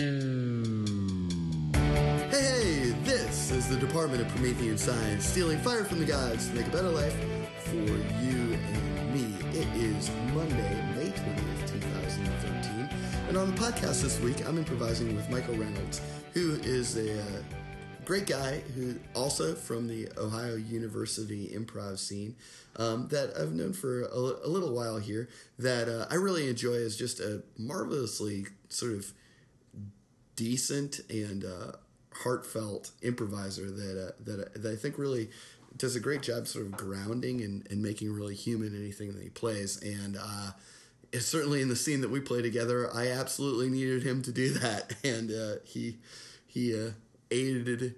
Hey, this is the Department of Promethean Science, stealing fire from the gods to make a better life for you and me. It is Monday, May 20th, 2013. And on the podcast this week, I'm improvising with Michael Reynolds, who is a uh, great guy who also from the Ohio University improv scene um, that I've known for a, a little while here that uh, I really enjoy as just a marvelously sort of decent and uh, heartfelt improviser that uh, that that I think really does a great job sort of grounding and, and making really human anything that he plays. And uh, certainly in the scene that we play together I absolutely needed him to do that. And uh, he he uh, aided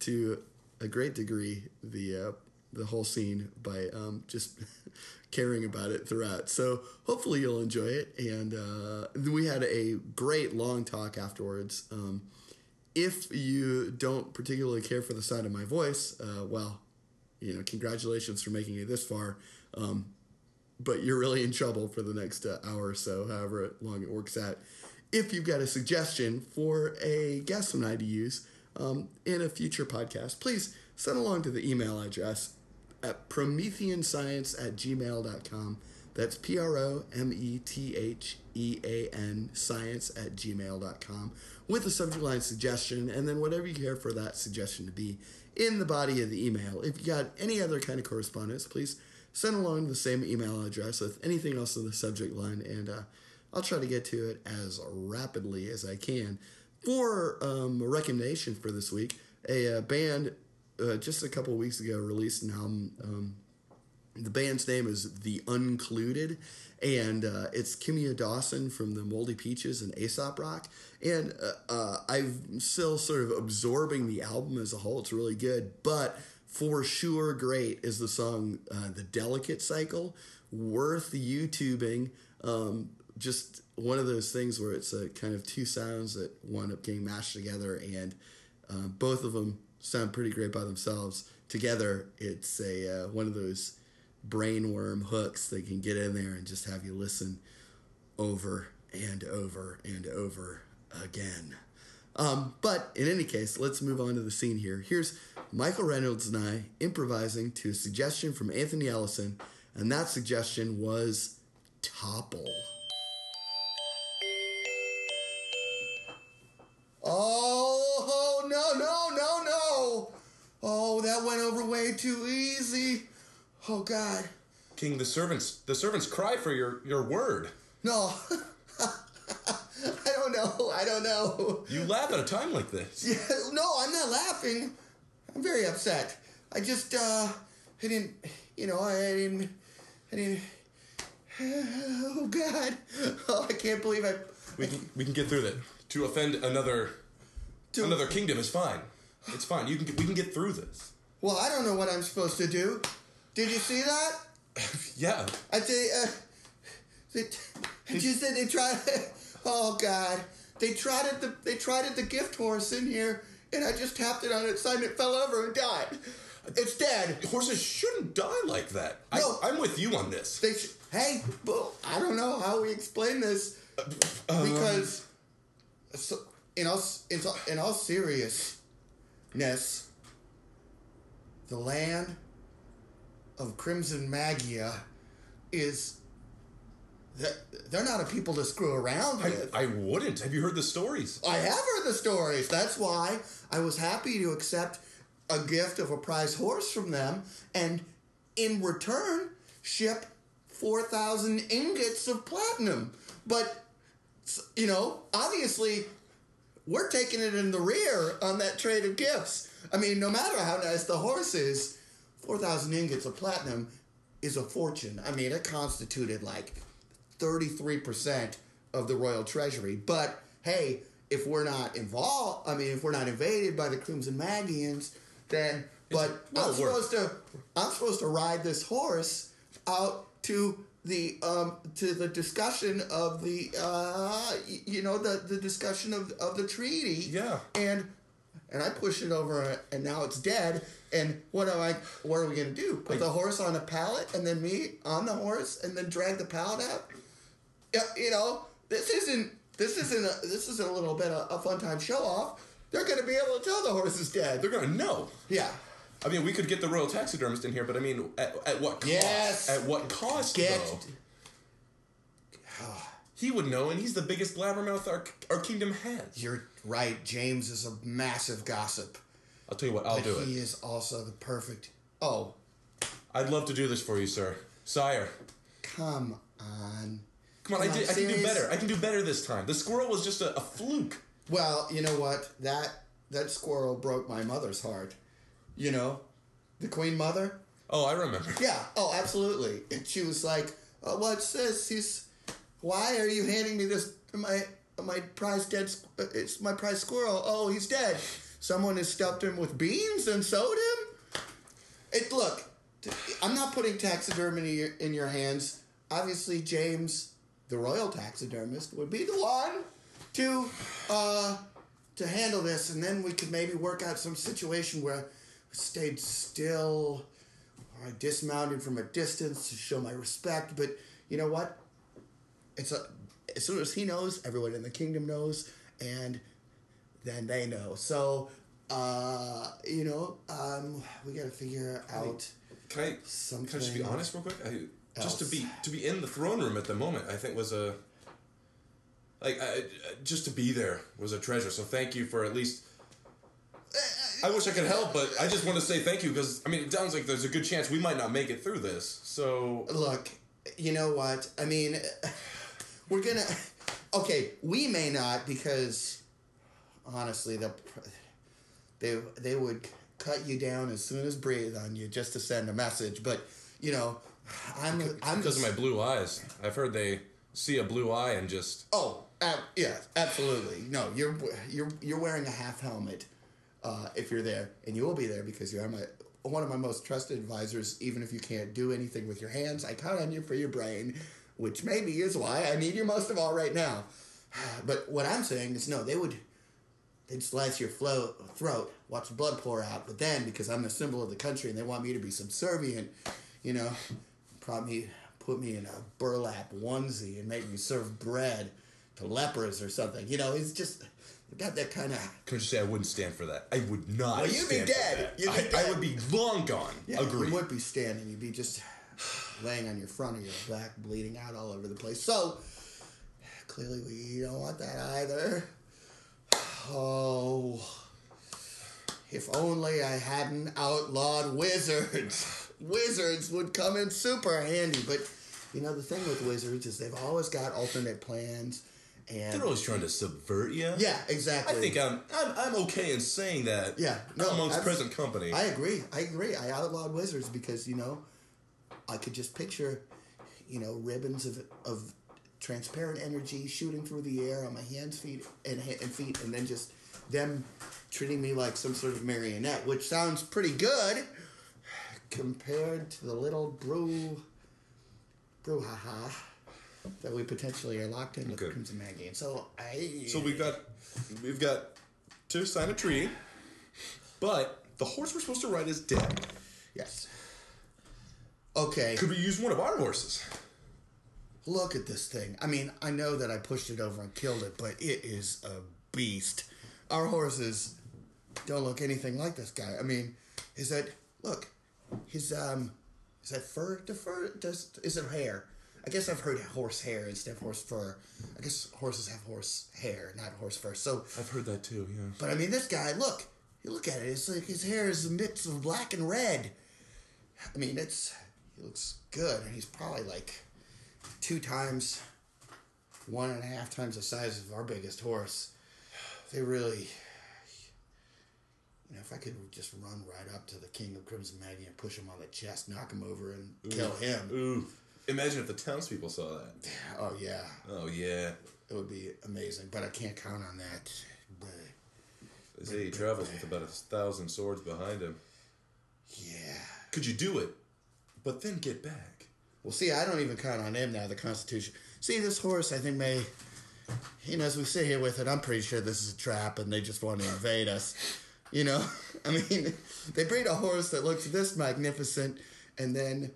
to a great degree the uh, the whole scene by um, just caring about it throughout. So hopefully you'll enjoy it. And uh, we had a great long talk afterwards. Um, if you don't particularly care for the sound of my voice, uh, well, you know, congratulations for making it this far. Um, but you're really in trouble for the next uh, hour or so, however long it works out. If you've got a suggestion for a guest and I to use um, in a future podcast, please send along to the email address at prometheanscience at gmail.com. That's P R O M E T H E A N science at gmail.com with a subject line suggestion and then whatever you care for that suggestion to be in the body of the email. If you got any other kind of correspondence, please send along the same email address with anything else in the subject line and uh, I'll try to get to it as rapidly as I can. For um, a recommendation for this week, a, uh band uh, just a couple weeks ago released an album. Um, the band's name is The Uncluded, and uh, it's Kimya Dawson from the Moldy Peaches and Aesop Rock. And uh, uh, I'm still sort of absorbing the album as a whole. It's really good, but for sure, great is the song uh, The Delicate Cycle. Worth YouTubing. Um, just one of those things where it's a kind of two sounds that wind up getting mashed together, and uh, both of them sound pretty great by themselves. Together, it's a uh, one of those brainworm hooks that can get in there and just have you listen over and over and over again. Um, but in any case, let's move on to the scene here. Here's Michael Reynolds and I improvising to a suggestion from Anthony Ellison, and that suggestion was Topple. Oh, Oh, that went over way too easy. Oh, God. King, the servants the servants cry for your, your word. No. I don't know. I don't know. You laugh at a time like this. Yeah, no, I'm not laughing. I'm very upset. I just, uh, I didn't, you know, I didn't, I didn't. Oh God! Oh, I can't believe I. We can we can get through that. To offend another To- another kingdom is fine. It's fine. You can we can get through this. Well, I don't know what I'm supposed to do. Did you see that? Yeah. I say, uh, they, just said they tried. Oh God! They trotted the they trotted the gift horse in here, and I just tapped it on its side, and it fell over and died. It's dead. Horses shouldn't die like that. No. I, I'm with you on this. They sh- hey, I don't know how we explain this Um, because so, in all in, all- in all seriousness, the land of Crimson Magia is that they're not a people to screw around I, with. I wouldn't. Have you heard the stories? I have heard the stories. That's why I was happy to accept a gift of a prize horse from them and in return ship 4,000 ingots of platinum. But, you know, obviously we're taking it in the rear on that trade of gifts. I mean, no matter how nice the horse is, 4,000 ingots of platinum is a fortune. I mean, it constituted like 33% of the royal treasury. But hey, if we're not involved, I mean, if we're not invaded by the Crimson Magians, then. But well I'm worth. supposed to, I'm supposed to ride this horse out to the um to the discussion of the uh you know the the discussion of of the treaty. Yeah. And and I push it over and now it's dead. And what am I? What are we gonna do? Put the horse on a pallet and then me on the horse and then drag the pallet out? Yeah, you know, this isn't this isn't a this isn't a little bit of a fun time show off. They're going to be able to tell the horse is dead. They're gonna know. yeah. I mean, we could get the royal taxidermist in here, but I mean, at, at what cost? Yes. At what cost? Get. though? He would know, and he's the biggest blabbermouth our, our kingdom has. You're right. James is a massive gossip. I'll tell you what, I'll but do he is also the perfect. Oh, I'd love to do this for you, sir. Sire. come on. Come on, I, did, I can do better. I can do better this time. The squirrel was just a, a fluke. Well, you know what? That that squirrel broke my mother's heart. You know, the queen mother. Oh, I remember. Yeah. Oh, absolutely. And she was like, oh, "What's this? He's. Why are you handing me this? My my prize dead. uh, It's my prize squirrel. Oh, he's dead. Someone has stuffed him with beans and sewed him. It look. I'm not putting taxidermy in your, hands. Obviously, James, the royal taxidermist, would be the one to uh to handle this, and then we could maybe work out some situation where stayed still or I dismounted from a distance to show my respect. But you know what? It's a as soon as he knows, everyone in the kingdom knows, and then they know. So, uh, you know, um, we got to figure out. Can I, can I just be honest real quick? I, just to be to be in the throne room at the moment, I think was a like I, just to be there was a treasure. So thank you for at least. I wish I could help, but I just want to say thank you because I mean it sounds like there's a good chance we might not make it through this. So Look, you know what? I mean, we're gonna. Okay, we may not because honestly, they they they would cut you down as soon as breathe on you just to send a message. But you know, I'm I'm because of my blue eyes, I've heard they see a blue eye and just Oh, ab- yeah, absolutely. No, you're you're you're wearing a half helmet uh, if you're there, and you will be there because you're my one of my most trusted advisors. Even if you can't do anything with your hands, I count on you for your brain, which maybe is why I need you most of all right now. But what I'm saying is, no, they would they'd slice your flo- throat, watch blood pour out. But then, because I'm the symbol of the country and they want me to be subservient, you know, probably me, put me in a burlap onesie and make me serve bread to lepers or something. You know, it's just they've got that kind of. can I just say I wouldn't stand for that. I would not. Well, you'd be dead. You'd be I, I would be long gone. Yeah, Agreed. you would be standing. You'd be just laying on your front or your back, bleeding out all over the place. So clearly, we don't want that either. Oh, if only I hadn't outlawed wizards. Wizards would come in super handy. But you know, the thing with wizards is they've always got alternate plans. And They're always trying to subvert you. yeah, exactly. I think I'm, I'm I'm okay in saying that. Yeah, no, amongst I've- present company. I agree. I agree. I outlawed wizards because you know, I could just picture, you know, ribbons of of transparent energy shooting through the air on my hands, feet, and and feet, and then just them treating me like some sort of marionette, which sounds pretty good compared to the little brew brouhaha that we potentially are locked in with Okay. Crimson Maggie. So I so we've got we've got to sign a treaty, but the horse we're supposed to ride is dead. yes. Okay. Could we use one of our horses? Look at this thing. I mean, I know that I pushed it over and killed it, but it is a beast. Our horses don't look anything like this guy. I mean, is that look? His um, is that fur? The fur does is it hair? I guess I've heard horse hair instead of horse fur. I guess horses have horse hair, not horse fur. So, I've heard that too. Yeah. but I mean, this guy, look, you look at it. It's like his hair is a mix of black and red. I mean, it's he looks good, and he's probably like two times, one and a half times the size of our biggest horse. They really, you know, if I could just run right up to the King of Crimson Maggie and push him on the chest, knock him over, and kill him. Ooh. Imagine if the townspeople saw that. Oh yeah, Oh yeah. it would be amazing. But I can't count on that. But They say he travels with about a thousand swords behind him. yeah. Could you do it? But then get back. Well, see, I don't even count on him now. The Constitution. See, this horse, I think may. You know, as we sit here with it, I'm pretty sure this is a trap, and they just want to invade us. You know, I mean, they breed a horse that looks this magnificent, and then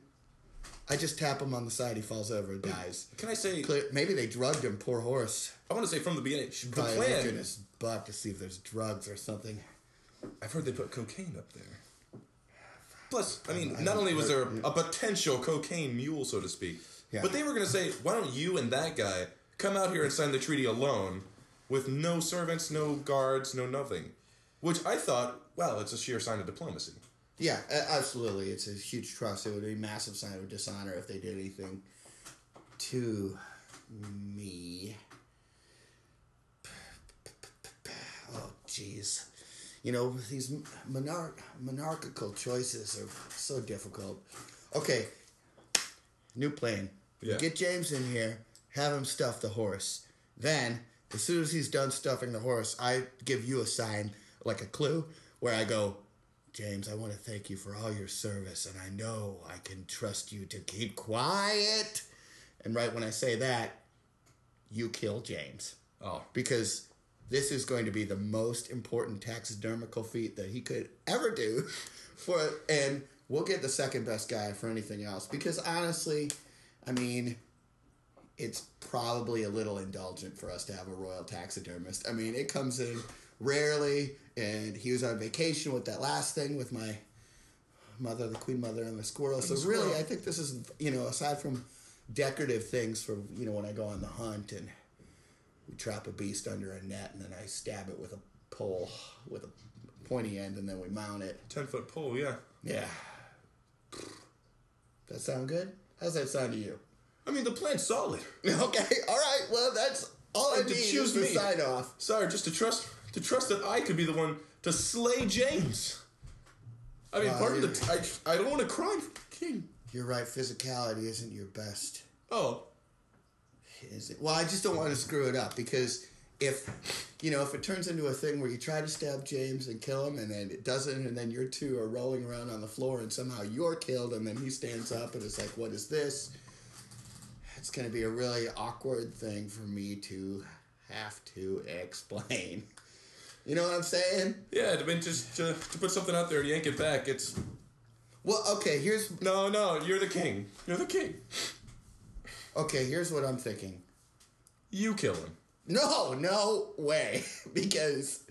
I just tap him on the side. He falls over and dies. Can I say? Clear, maybe they drugged him. Poor horse. I want to say from the beginning. The Probably look in plan. his butt to see if there's drugs or something. I've heard they put cocaine up there. Plus, I mean, I not only was there a potential cocaine mule, so to speak, Yeah. but they were going to say, "Why don't you and that guy come out here and sign the treaty alone, with no servants, no guards, no nothing?" Which I thought, well, it's a sheer sign of diplomacy. Yeah, absolutely. It's a huge trust. It would be a massive sign of dishonor if they did anything to me. Oh, jeez. You know, these monarch monarchical choices are so difficult. Okay, new plan. Yeah. Get James in here, have him stuff the horse. Then, as soon as he's done stuffing the horse, I give you a sign, like a clue, where I go, James, I want to thank you for all your service, and I know I can trust you to keep quiet. And right when I say that, you kill James. Oh, because this is going to be the most important taxidermical feat that he could ever do for and we'll get the second best guy for anything else. Because honestly i mean it's probably a little indulgent for us to have a royal taxidermist. I mean it comes in rarely and he was on vacation with that last thing with my mother the queen mother and the squirrel so the really i think this is you know aside from decorative things for you know when i go on the hunt and we trap a beast under a net and then I stab it with a pole with a pointy end and then we mount it. 10 foot pole, yeah. Yeah. That sound good? How's that sound to you? I mean, the plan's solid. Okay, all right. Well, that's all I And to need choose is the me. sign off. Sorry, just to trust to trust that I could be the one to slay James. I mean, Wow, part of the I, I don't want to cry king. You're right. Physicality isn't your best. Oh, Is it? Well, I just don't want to screw it up because if you know if it turns into a thing where you try to stab James and kill him and then it doesn't and then your two are rolling around on the floor and somehow you're killed and then he stands up and it's like what is this? It's going to be a really awkward thing for me to have to explain. You know what I'm saying? yeah. I mean, just to, to put something out there, and yank it back. It's Well, okay, here's no, no. You're the king. You're the king. okay, here's what I'm thinking. You kill him. No, no way. because,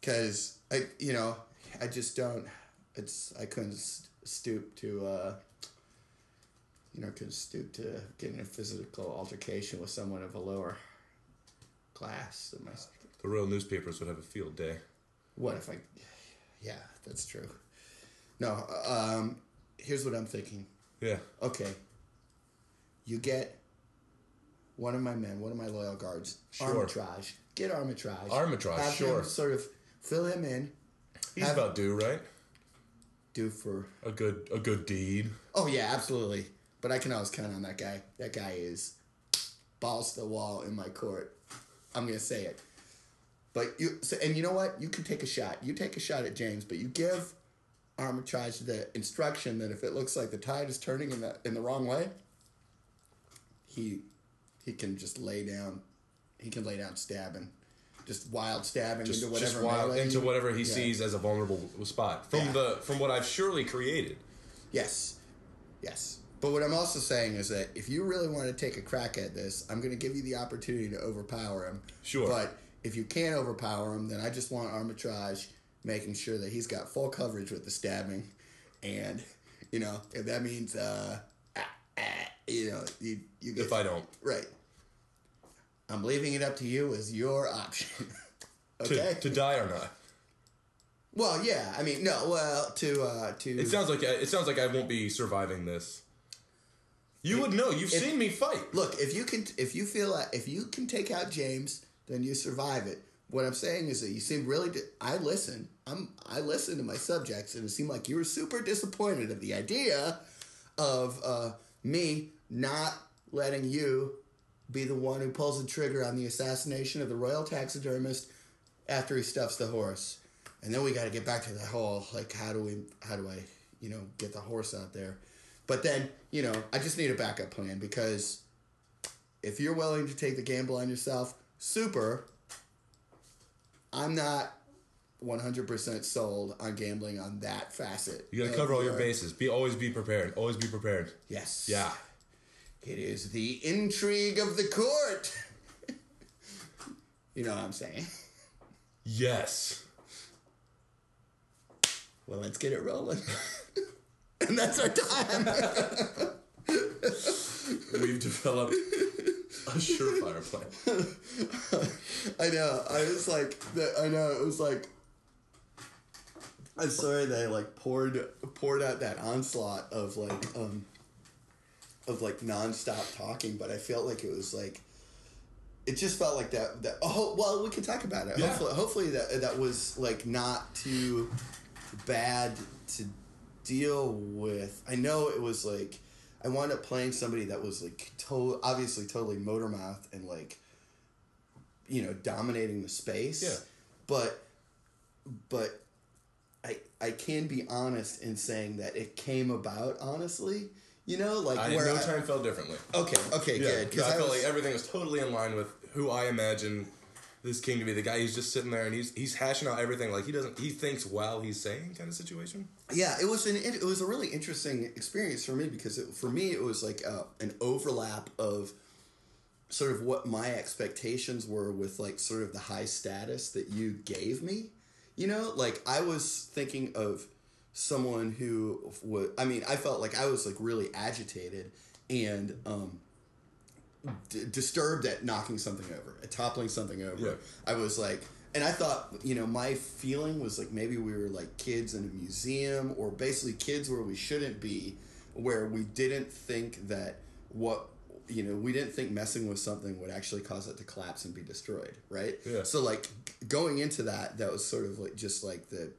because I, you know, I just don't. It's I couldn't st- stoop to, uh, you know, couldn't stoop to getting a physical altercation with someone of a lower class than my. The royal newspapers would have a field day. What if I? Yeah, that's true. No, um, here's what I'm thinking. Yeah. Okay. You get one of my men, one of my loyal guards, Sure. armitrage. Get armitrage. Armitrage, Have sure. Him sort of fill him in. He's Have- about due, right? Do for. A good a good deed. Oh yeah, absolutely. But I can always count on that guy. That guy is balls to the wall in my court. I'm gonna say it. But you so, and you know what? You can take a shot. You take a shot at James, but you give Armitage the instruction that if it looks like the tide is turning in the in the wrong way, he he can just lay down. He can lay down stabbing, just wild stabbing Just, into whatever just wild into whatever he Yeah. sees as a vulnerable spot from Yeah. the from what I've surely created. Yes. Yes. But what I'm also saying is that if you really want to take a crack at this, I'm going to give you the opportunity to overpower him. Sure. But if you can't overpower him, then I just want arbitrage making sure that he's got full coverage with the stabbing. And, you know, if that means, uh, ah, ah, you know, you, you get. If I don't, Right. I'm leaving it up to you as your option. to, okay? to die or not. well, yeah. I mean, no, well, to, uh, to. It sounds like it sounds like I won't be surviving this. You would know. You've if- seen me fight. Look, if you can, if you feel like if you can take out James, then you survive it. What I'm saying is that you seem really. Di- I listen. I'm. I listen to my subjects, and it seemed like you were super disappointed at the idea of uh, me not letting you be the one who pulls the trigger on the assassination of the royal taxidermist after he stuffs the horse. And then we got to get back to the whole like how do we how do I you know get the horse out there. But then you know I just need a backup plan because if you're willing to take the gamble on yourself, super. I'm not 100% sold on gambling on that facet. You gotta cover all your bases. Be always be prepared. Always be prepared. Yes. Yeah. It is the intrigue of the court. you know what I'm saying? Yes. Well, let's get it rolling. and that's our time. We've developed a surefire plan. I know. I was like, the, I know. It was like, I'm sorry that like poured poured out that onslaught of like um of like nonstop talking, but I felt like it was like it just felt like that. That oh well, we can talk about it. Yeah. Hopefully, hopefully that that was like not too bad to deal with. I know it was like I wound up playing somebody that was like to- obviously totally motor mouth and like you know dominating the space. Yeah. But but I I can be honest in saying that it came about honestly. You know, like I where no I- time felt differently. Okay, okay, good. no, Because I, I, felt was, like everything was totally in line with who I imagine this king to be. The guy who's just sitting there and he's he's hashing out everything like he doesn't he thinks while he's saying kind of situation. yeah, it was an it was a really interesting experience for me because it, for me it was like uh, an overlap of sort of what my expectations were with like sort of the high status that you gave me. You know, like I was thinking of someone who would. I mean, I felt like I was like really agitated and um, d- disturbed at knocking something over, at toppling something over. Yeah. I was like, and I thought, you know, my feeling was like maybe we were like kids in a museum or basically kids where we shouldn't be, where we didn't think that what you know we didn't think messing with something would actually cause it to collapse and be destroyed right Yeah. so like going into that that was sort of like just like the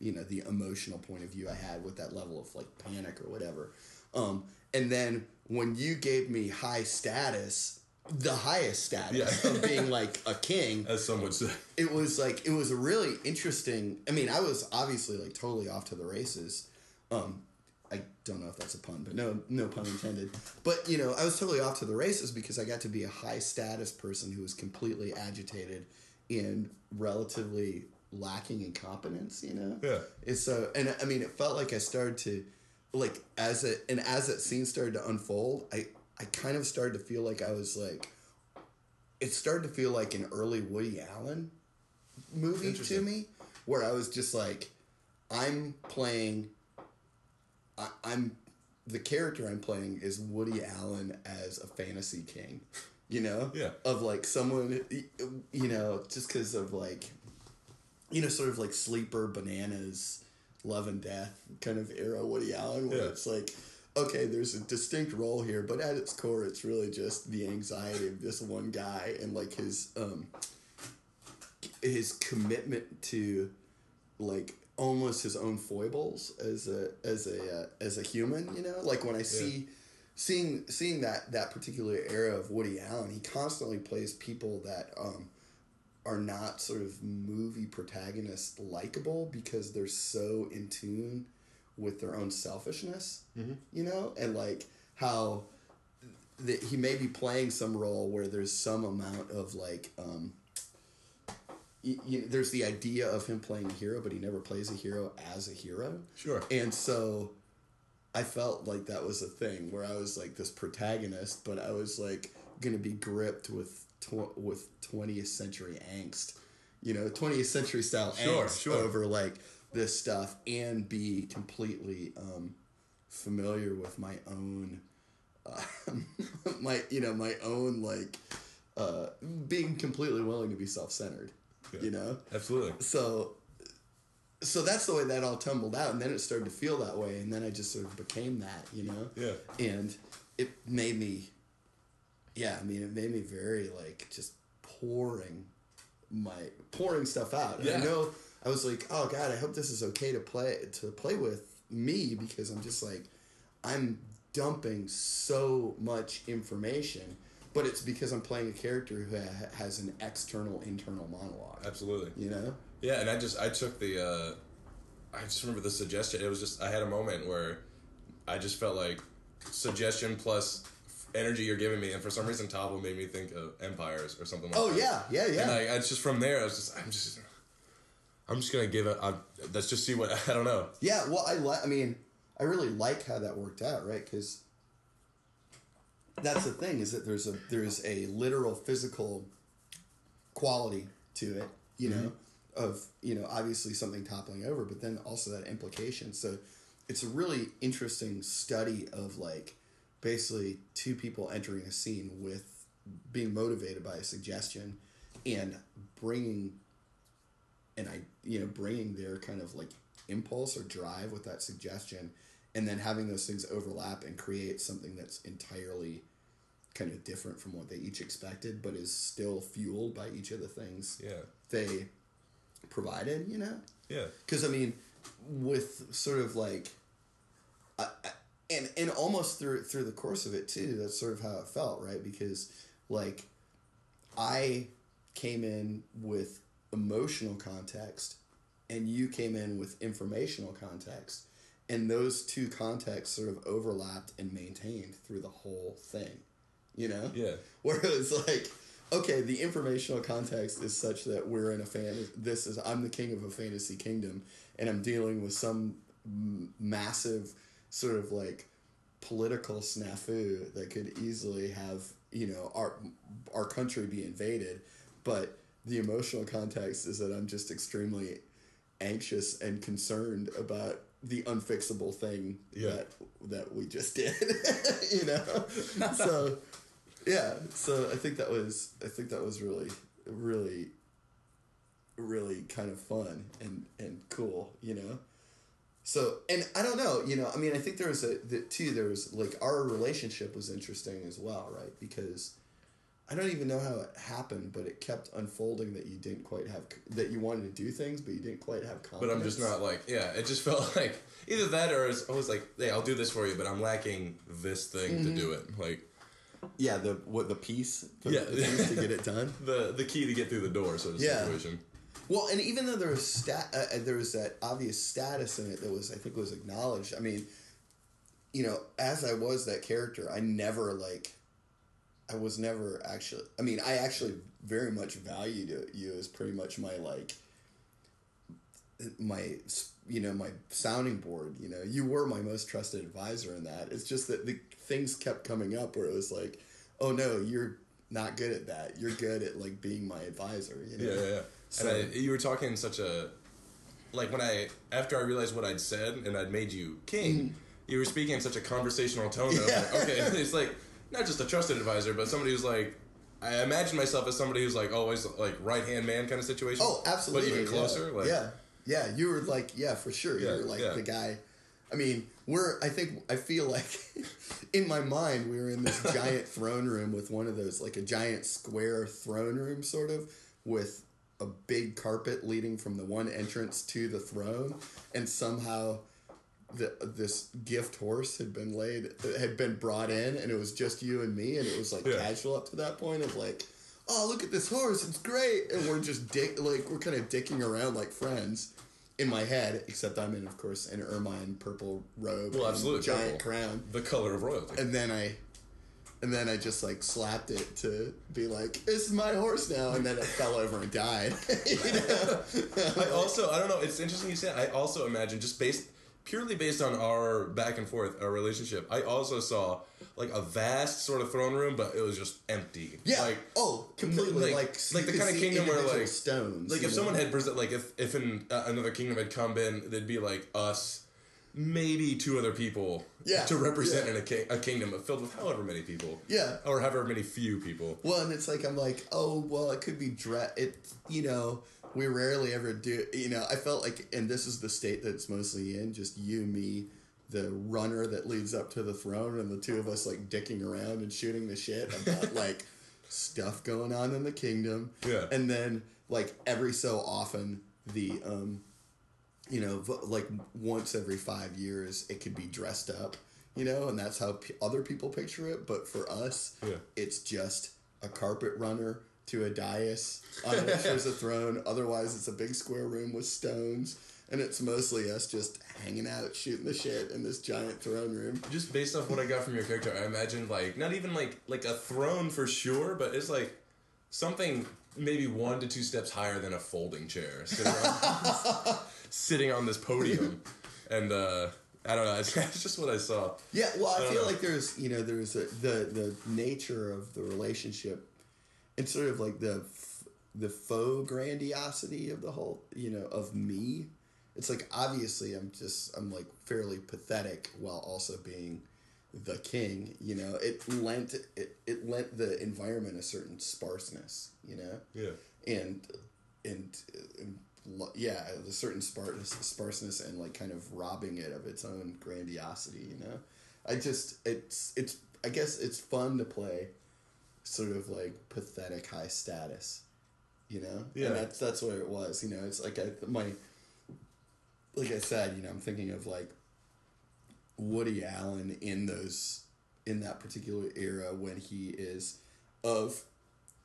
you know the emotional point of view i had with that level of like panic or whatever um and then when you gave me high status the highest status Yeah. of being like a king As some would say. it was like it was a really interesting i mean i was obviously like totally off to the races um i don't know if that's a pun but no no pun intended but you know i was totally off to the races because i got to be a high status person who was completely agitated and relatively lacking in competence you know Yeah. it's so and i mean it felt like i started to like as it and as that scene started to unfold i i kind of started to feel like i was like it started to feel like an early Woody Allen movie to me, where I was just like, I'm playing. I, I'm the character I'm playing is Woody Allen as a fantasy king, you know, Yeah. of like someone, you know, just because of like, you know, sort of like sleeper bananas, love and death kind of era Woody Allen, where Yeah. it's like. Okay, there's a distinct role here, but at its core, it's really just the anxiety of this one guy and like his um, his commitment to like almost his own foibles as a as a uh, as a human you know like when i see seeing seeing that that particular era of woody allen he constantly plays people that um are not sort of movie protagonists likable because they're so in tune with their own selfishness you know? And like how that he may be playing some role where there's some amount of like um y- you know, there's the idea of him playing a hero but he never plays a hero as a hero. Sure. and so i felt like that was a thing where i was like this protagonist but i was like gonna be gripped with tw- with 20th century angst you know 20th century style Sure, angst sure. over like this stuff and be completely um familiar with my own uh, my you know my own like uh being completely willing to be self-centered you know Absolutely. so so that's the way that all tumbled out and then it started to feel that way and then i just sort of became that you know Yeah. and it made me yeah i mean it made me very like just pouring my pouring stuff out and i know i was like oh god i hope this is okay to play to play with me because i'm just like i'm dumping so much information but it's because i'm playing a character who ha- has an external internal monologue Absolutely. you know Yeah, and I just I took the uh I just remember the suggestion. It was just I had a moment where I just felt like suggestion plus energy you're giving me, and for some reason Topple made me think of empires or something like Oh that. yeah, yeah, yeah. And I, I just from there I was just I'm just I'm just gonna give it. I'm, let's just see what I don't know. Yeah, well, I like. I mean, I really like how that worked out, right? Because that's the thing is that there's a there's a literal physical quality to it, you know, mm-hmm. of you know obviously something toppling over, but then also that implication. So it's a really interesting study of like basically two people entering a scene with being motivated by a suggestion and bringing and I you know bringing their kind of like impulse or drive with that suggestion and then having those things overlap and create something that's entirely kind of different from what they each expected but is still fueled by each of the things Yeah. they provided you know Yeah. because I mean, with sort of like, I, and and almost through through the course of it too, that's sort of how it felt, right? Because like, I came in with emotional context, and you came in with informational context, and those two contexts sort of overlapped and maintained through the whole thing, you know? Yeah. Where it was like, okay, the informational context is such that we're in a fan. This is I'm the king of a fantasy kingdom, and I'm dealing with some m- massive sort of like political snafu that could easily have you know our our country be invaded, but the emotional context is that I'm just extremely anxious and concerned about the unfixable thing Yeah. that that we just did, you know. so yeah, so I think that was I think that was really really really kind of fun and and cool, you know. So and I don't know, you know. I mean, I think there was a the, too. There was like our relationship was interesting as well, right? Because I don't even know how it happened, but it kept unfolding that you didn't quite have that you wanted to do things, but you didn't quite have confidence. But I'm just not like yeah. It just felt like either that or it's- I was like, hey, I'll do this for you, but I'm lacking this thing to do mm-hmm. it. Like Yeah, the what the piece, the, Yeah. the piece to get it done. the the key to get through the door sort of Yeah. situation. Well, and even though there was stat, uh, uh, there was that obvious status in it that was, I think, was acknowledged. I mean, you know, as I was that character, I never like, I was never actually. I mean, I actually very much valued you as pretty much my like, my you know my sounding board. You know, you were my most trusted advisor in that. It's just that the things kept coming up where it was like, oh no, you're not good at that. You're good at like being my advisor. You know? Yeah, yeah, yeah. So- and I, you were talking in such a like when I after I realized what I'd said and I'd made you king, mm-hmm. you were speaking in such a conversational tone. Yeah. Like, okay, it's like not just a trusted advisor, but somebody who's like. I imagine myself as somebody who's like always like right hand man kind of situation. Oh, absolutely. But even yeah. closer. Like, yeah, yeah. You were like, yeah, for sure. Yeah, you were like yeah. the guy. I mean, we're. I think I feel like in my mind we were in this giant throne room with one of those like a giant square throne room sort of with a big carpet leading from the one entrance to the throne, and somehow. The, this gift horse had been laid had been brought in and it was just you and me and it was like Yeah. casual up to that point of like oh look at this horse it's great and we're just dick like we're kind of dicking around like friends in my head except i'm in of course an ermine purple robe Well, and absolutely, giant purple. crown The color of royalty. and then i and then i just like slapped it to be like this is my horse now and then it fell over and died you know? I also I don't know. It's interesting you say. That. I also imagine just based purely based on our back and forth, our relationship. I also saw like a vast sort of throne room, but it was just empty. yeah Like oh completely like- like like the kind of kingdom where, like- stones like if know? someone had present like if if in, uh, another kingdom had come in, they'd be like us. Maybe two other people Yeah, to represent yeah. in a, ki- a kingdom filled with however many people. Yeah. Or however many few people. Well, and it's like I'm like, oh, well, it could be dre- It, you know, we rarely ever do. You know, I felt like, and this is the state that it's mostly in. Just you, me, the runner that leads up to the throne, and the two of us like dicking around and shooting the shit about like stuff going on in the kingdom. Yeah. And then like every so often the um, you know, like once every five years, it could be dressed up, you know, and that's how p- other people picture it. But for us, Yeah. it's just a carpet runner to a dais on which there's a throne. Otherwise, it's a big square room with stones, and it's mostly us just hanging out, shooting the shit in this giant throne room. just based off what I got from your character, I imagine like not even like like a throne for sure, but it's like something maybe one to two steps higher than a folding chair, sitting on, this podium, and uh, I don't know. It's, it's just what I saw. Yeah, well, I, I feel know. like there's you know there's a, the the nature of the relationship, and sort of like the the faux grandiosity of the whole you know of me. It's like obviously I'm just I'm like fairly pathetic while also being the king. You know, it lent it, it lent the environment a certain sparseness. You know Yeah. and and, and yeah, a certain sparse, sparseness and like kind of robbing it of its own grandiosity. You know, I just it's it's I guess it's fun to play sort of like pathetic high status. You know, Yeah. and that's that's what it was. You know, it's like I, my like I said, you know, I'm thinking of like Woody Allen in those in that particular era when he is of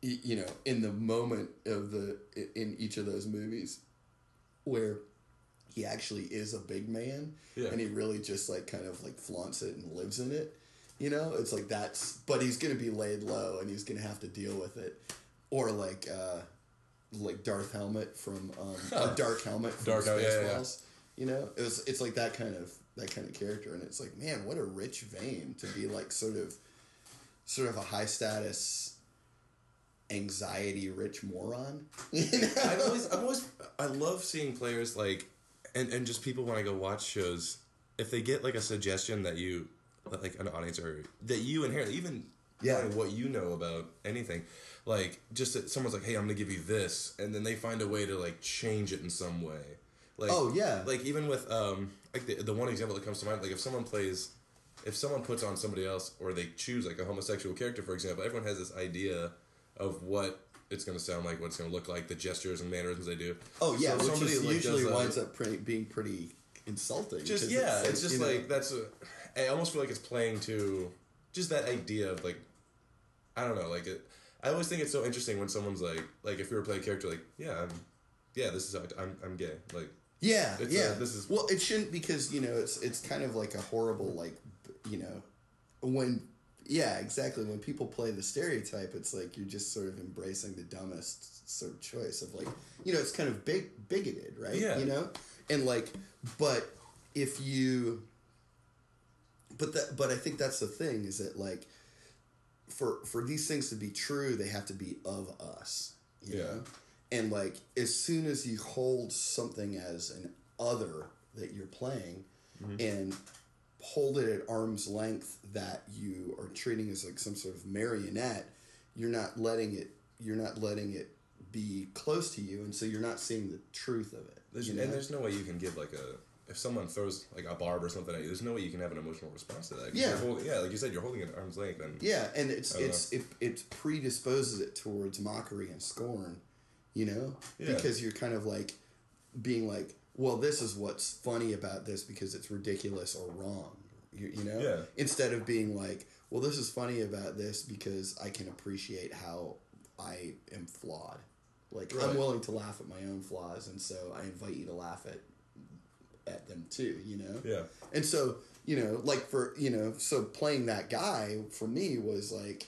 you know in the moment of the in each of those movies where he actually is a big man Yeah. and he really just like kind of like flaunts it and lives in it you know it's like that's but he's gonna be laid low and he's gonna have to deal with it or like uh like Darth Helmet from um a Dark Helmet from Dark Helmet, yeah, yeah. You know, it was it's like that kind of that kind of character, and it's like, man, what a rich vein to be like sort of sort of a high status anxiety rich moron. You know? I've always, I've always, I love seeing players like, and, and just people when I go watch shows, if they get like a suggestion that you, like an audience or that you inherently, even Yeah. what you know about anything, like just that someone's like, hey, I'm gonna give you this, and then they find a way to like change it in some way. Like, Oh, yeah. like even with um, like the, the one example that comes to mind, like if someone plays. If someone puts on somebody else, or they choose like a homosexual character, for example, everyone has this idea of what it's going to sound like, what it's going to look like, the gestures and mannerisms they do. oh yeah, So which is like, usually does, uh, winds up pretty, being pretty insulting. Just yeah, it's, just you know, like that's. A, I almost feel like it's playing to just that idea of like, I don't know, like it. I always think it's so interesting when someone's like, like if you were playing a character, like yeah, I'm, yeah, this is how I- I'm, I'm gay, like Yeah, It's, yeah. uh, this is- well, it shouldn't because you know it's it's kind of like a horrible like you know when yeah exactly. When people play the stereotype it's like you're just sort of embracing the dumbest sort of choice of like you know it's kind of big bigoted right? Yeah. you know? And like but if you but that but I think that's the thing is that like for for these things to be true they have to be of us you Yeah. know? And like as soon as you hold something as an other that you're playing mm-hmm. and hold it at arm's length that you are treating as like some sort of marionette you're not letting it you're not letting it be close to you and so you're not seeing the truth of it there's, you know? and there's no way you can give like a if someone throws like a barb or something at you, there's no way you can have an emotional response to that. Yeah. holding- yeah, like you said, you're holding it at arm's length, and Yeah, and it's it's it, it predisposes it towards mockery and scorn, you know, Yeah. because you're kind of like being like, well, this is what's funny about this because it's ridiculous or wrong, you, you know, Yeah. instead of being like, well, this is funny about this because I can appreciate how I am flawed. Like Right. I'm willing to laugh at my own flaws, and so I invite you to laugh at at them too. You know. yeah, And so, you know, like for, you know, so playing that guy for me was like,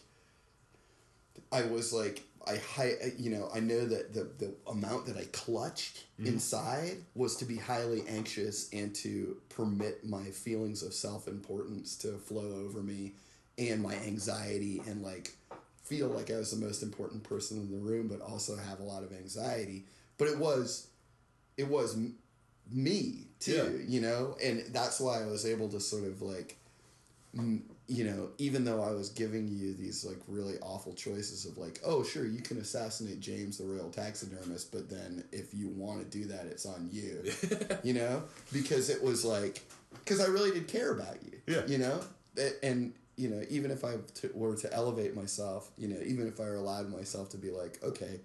I was like, I, hi, you know, I know that the, the amount that I clutched inside was to be highly anxious and to permit my feelings of self importance to flow over me and my anxiety and like feel like I was the most important person in the room, but also have a lot of anxiety. But it was, it was m- me too, Yeah. you know, and that's why I was able to sort of like, mm, you know, even though I was giving you these like really awful choices of like, oh sure, you can assassinate James the royal taxidermist, but then if you want to do that, it's on you, you know, because it was like, because I really did care about you, Yeah. you know, and you know, even if I t- were to elevate myself, you know, even if I allowed myself to be like, okay,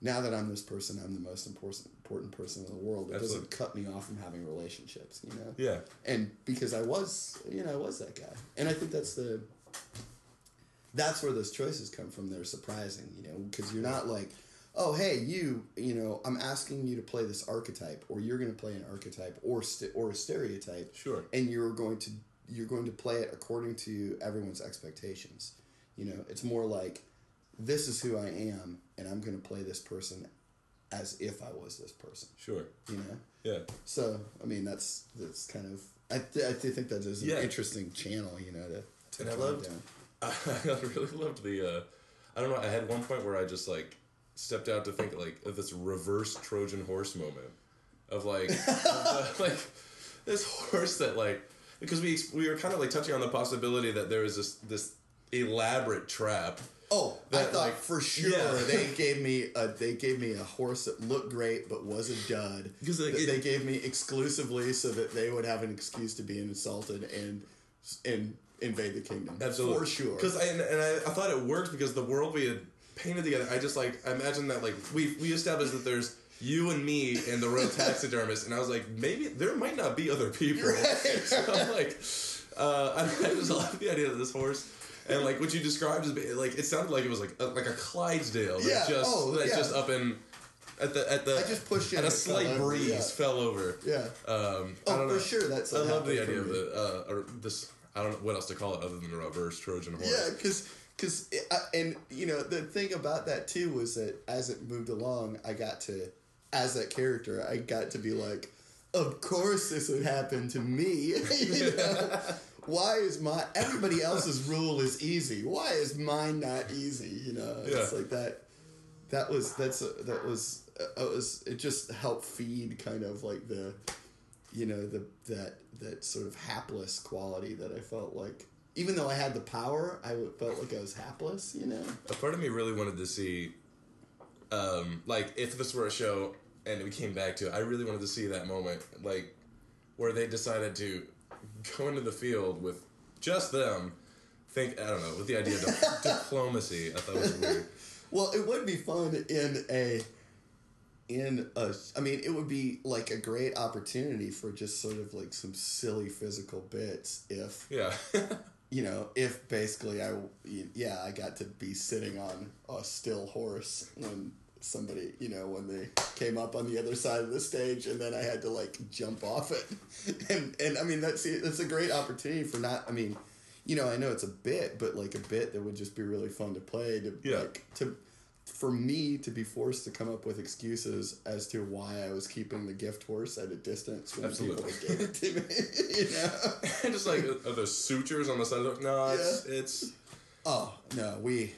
now that I'm this person, I'm the most important important person in the world. It doesn't cut me off from having relationships, you know. yeah, And because I was, you know, I was that guy, and I think that's the that's where those choices come from. They're surprising, you know, because you're not like, oh, hey, you, you know, I'm asking you to play this archetype, or you're going to play an archetype, or st- or a stereotype, Sure. and you're going to you're going to play it according to everyone's expectations. You know, it's more like this is who I am, and I'm going to play this person as if I was this person. Sure. You know. Yeah. So I mean, that's that's kind of I th- I th- think that is an Yeah. interesting channel. You know to. to And I loved- down. I really loved the. Uh, I don't know. I had one point where I just like stepped out to think like of this reverse Trojan horse moment of like the- like this horse that like because we we were kind of like touching on the possibility that there was this this elaborate trap. Oh, I thought like, for sure yeah. they gave me a they gave me a horse that looked great but was a dud. 'Cause, like, they gave me exclusively so that they would have an excuse to be insulted and and invade the kingdom. Absolutely, for sure. Because I and, and I, I thought it worked because the world we had painted together. I just like I imagine that like we we established that there's you and me and the road taxidermist, and I was like maybe there might not be other people. so I'm like, uh, I, I just love the idea of this horse. And like what you described as being- like, it sounded like it was like a, like a Clydesdale that Yeah, just oh, that yeah. just up in at the at the I just pushed it and a it fell slight breeze yeah. fell over. yeah. Um, I Oh, don't for know. sure. That's I love the idea of the uh, or this. I don't know what else to call it other than a reverse Trojan horse. Yeah, because because and you know the thing about that too was that as it moved along, I got to as that character, I got to be like, of course this would happen to me. you know? Why is my everybody else's rule is easy? Why is mine not easy? You know, it's like that. That was that's a, that was uh, it was it just helped feed kind of like the you know the that that sort of hapless quality that I felt like even though I had the power I felt like I was hapless you know A part of me really wanted to see, um, like, if this were a show and we came back to it, I really wanted to see that moment, like, where they decided to go into the field with just them. Think I don't know with the idea of diplomacy. I thought was weird. well it would be fun in a in a I mean it would be like a great opportunity for just sort of like some silly physical bits if Yeah, you know if basically I yeah I got to be sitting on a still horse when somebody you know when they came up on the other side of the stage and then I had to like jump off it. And and I mean that's that's a great opportunity for not I mean you know I know it's a bit but like a bit that would just be really fun to play to Yeah. like to for me to be forced to come up with excuses as to why I was keeping the gift horse at a distance from the people that gave it to me you know? Just like are the sutures on the side of the no, it's it's Oh no, we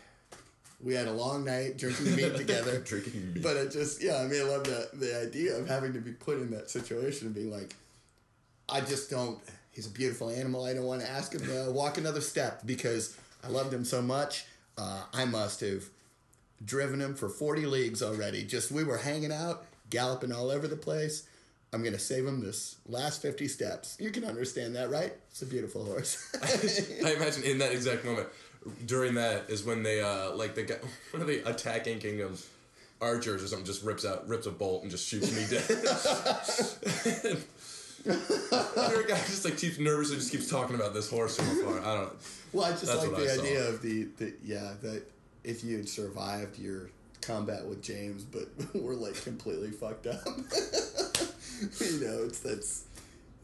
we had a long night drinking meat together. Drinking meat. But it just yeah, I mean I love the the idea of having to be put in that situation and being like, I just don't he's a beautiful animal, I don't want to ask him to walk another step because I loved him so much. Uh, I must have driven him for forty leagues already. Just we were hanging out, galloping all over the place. I'm gonna save him this last fifty steps. You can understand that, right? It's a beautiful horse. I imagine in that exact moment, during that is when they uh like the guy one of the attacking kingdoms archers or something just rips out rips a bolt and just shoots me dead. Your guy just like keeps nervously just keeps talking about this horse from afar. I don't. Well, I just That's like the I saw. idea of the, the yeah that if you had survived your combat with James, but we're like completely fucked up, you know, it's that's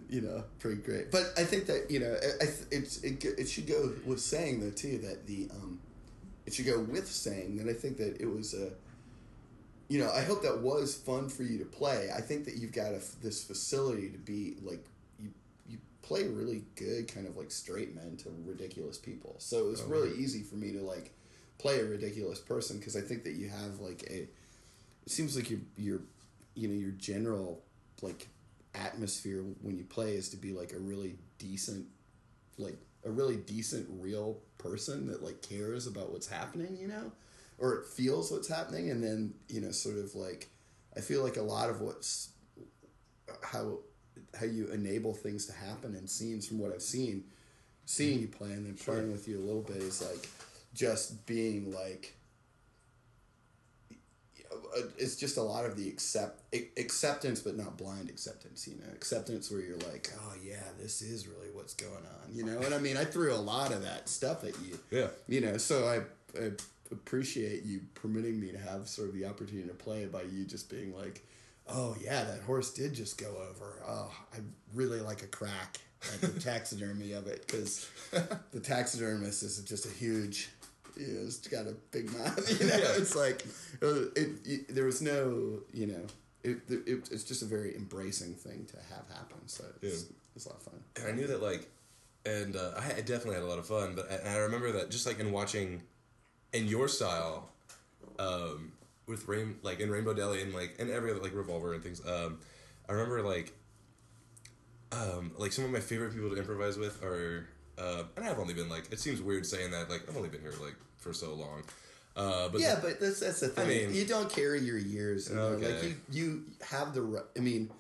you know pretty great. But I think that you know I, I it's it, it should go with saying though too that the um it should go with saying that I think that it was a you know I hope that was fun for you to play. I think that you've got a, this facility to be like you you play really good kind of like straight men to ridiculous people. So it was Oh, really easy for me to like play a ridiculous person because I think that you have like a it seems like your your you know your general like atmosphere when you play is to be like a really decent like a really decent real person that like cares about what's happening you know? Or it feels what's happening and then you know sort of like i feel like a lot of what's how how you enable things to happen in scenes from what i've seen seeing you play and then playing with you a little bit is like just being like Uh, it's just a lot of the accept acceptance, but not blind acceptance. You know, acceptance where you're like, oh yeah, this is really what's going on. You know what I mean? I threw a lot of that stuff at you. Yeah. You know, so I, I appreciate you permitting me to have sort of the opportunity to play by you just being like, oh yeah, that horse did just go over. Oh, I really like a crack at the taxidermy of it because the taxidermist is just a huge you know, it's got a big mouth. You know, it's like it, it, it- There was no, you know, it, it, it's just a very embracing thing to have happen. So it's, Yeah. it's a lot of fun. and I knew that like, and uh, I I definitely had a lot of fun. But and I remember that just like in watching, in your style, um, with rain like in Rainbow Deli and like and every other like Revolver and things. Um, I remember like, um, like some of my favorite people to improvise with are, uh, and I've only been like it seems weird saying that like I've only been here like for so long. Uh, but yeah, but that's that's the thing. mean- you don't carry your years. You know? Like Okay. you, you have the. I mean,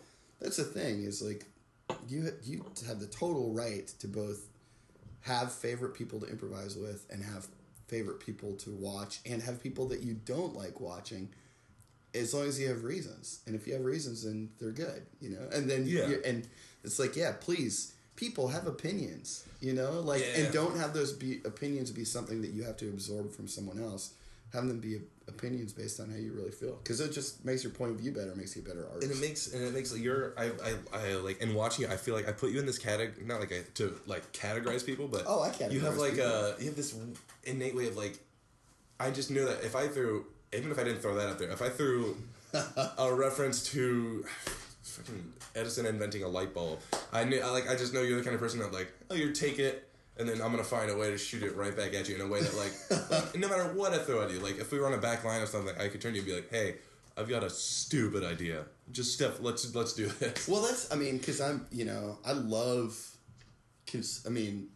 that's the thing. Is like you you have the total right to both have favorite people to improvise with and have favorite people to watch and have people that you don't like watching. As long as you have reasons, and if you have reasons, then they're good, you know. And then Yeah. you and it's like, yeah, please, people have opinions, you know, like, Yeah. and don't have those be opinions be something that you have to absorb from someone else. Have them be opinions based on how you really feel, because it just makes your point of view better, makes you a better artist. and it makes and it makes like you're I, I I like and watching it I feel like I put you in this category not like I, to like categorize people but Oh, I categorize you have like people. uh you have this innate way of like I just knew that if I threw even if I didn't throw that out there if I threw a reference to fucking Edison inventing a light bulb I knew I, like I just know you're the kind of person that like oh you take it and then I'm gonna find a way to shoot it right back at you in a way that like, like no matter what I throw at you like if we were on a back line or something I could turn to you and be like hey I've got a stupid idea. Just Steph, let's let's do this. Well, that's I mean, because I'm you know I love, cause I mean,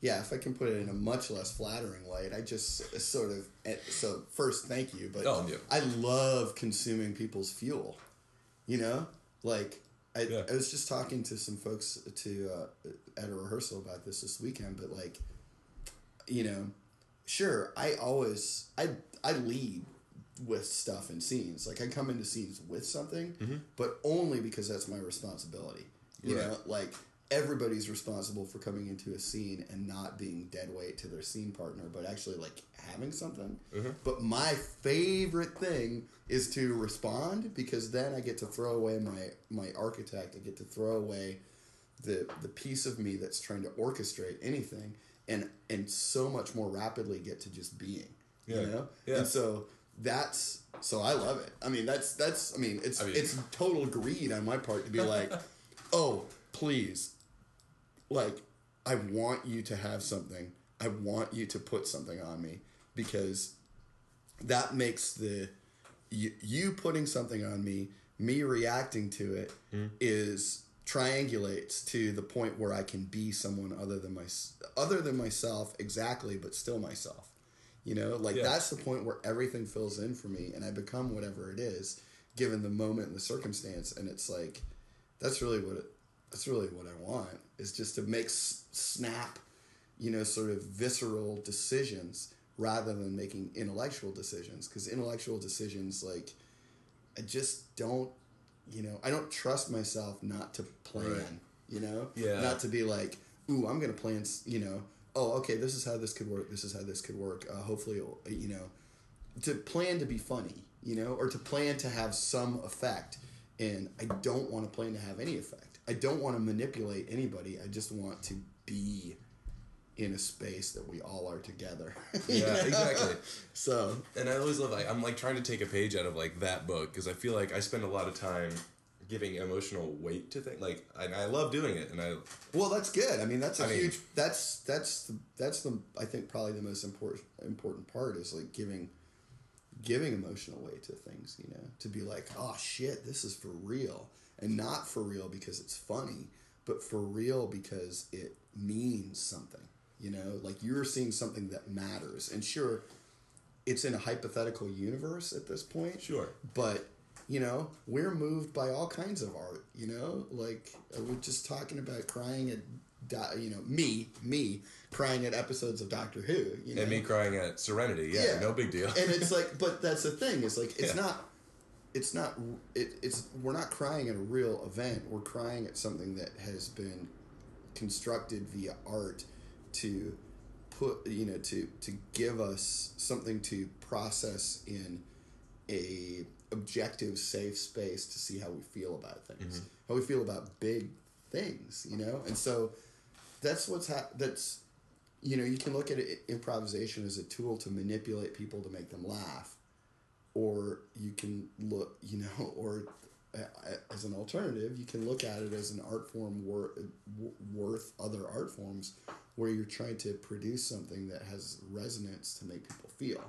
yeah, if I can put it in a much less flattering light, I just sort of eh, so first thank you, but Oh, yeah. I love consuming people's fuel. You know, like I, Yeah. I was just talking to some folks to uh, at a rehearsal about this this weekend, but like, you know, sure, I always I I lead with stuff and scenes. Like I come into scenes with something, but only because that's my responsibility. You Right. know, like everybody's responsible for coming into a scene and not being dead weight to their scene partner, but actually like having something. But my favorite thing is to respond because then I get to throw away my my architect. I get to throw away the the piece of me that's trying to orchestrate anything and and so much more rapidly get to just being. Yeah. You know? Yeah. And so that's so I love it. I mean that's that's I mean it's I mean- it's total greed on my part to be like, "Oh, please. Like I want you to have something. I want you to put something on me because that makes the you, you putting something on me, me reacting to it, hmm. is triangulates to the point where I can be someone other than my other than myself exactly, but still myself. You know, like Yeah. that's the point where everything fills in for me, and I become whatever it is, given the moment and the circumstance. And it's like, that's really what it, that's really what I want is just to make s- snap, you know, sort of visceral decisions rather than making intellectual decisions. Because intellectual decisions, like, I just don't, you know, I don't trust myself not to plan. Right. You know, Yeah. not to be like, ooh, I'm gonna plan. You know, oh, okay, this is how this could work. This is how this could work. Uh, hopefully, it'll, you know, to plan to be funny, you know, or to plan to have some effect. And I don't want to plan to have any effect. I don't want to manipulate anybody. I just want to be in a space that we all are together. Yeah, know? exactly. So And I always love like I'm like trying to take a page out of like that book because I feel like I spend a lot of time giving emotional weight to things. Like and I love doing it, and I Well, that's good. I mean, that's a I mean- huge. That's that's the that's the I think probably the most important important part is like giving giving emotional weight to things. You know, to be like, oh shit, this is for real, and not for real because it's funny, but for real because it means something. You know, like you're seeing something that matters, and sure, it's in a hypothetical universe at this point. Sure. But you know, we're moved by all kinds of art. You know, like uh, we're just talking about crying at, you know, me, me crying at episodes of Doctor Who. You know, and me crying at Serenity. Yeah, Yeah. no big deal. and it's like, but that's the thing. It's like it's Yeah. not. It's not. It, it's we're not crying at a real event. We're crying at something that has been constructed via art to put you know to to give us something to process in a objective safe space to see how we feel about things. Mm-hmm. How we feel about big things you know? And so that's what's hap- that's you know, you can look at it, improvisation as a tool to manipulate people to make them laugh, or you can look, you know, or as an alternative, you can look at it as an art form wor- worth other art forms where you're trying to produce something that has resonance to make people feel.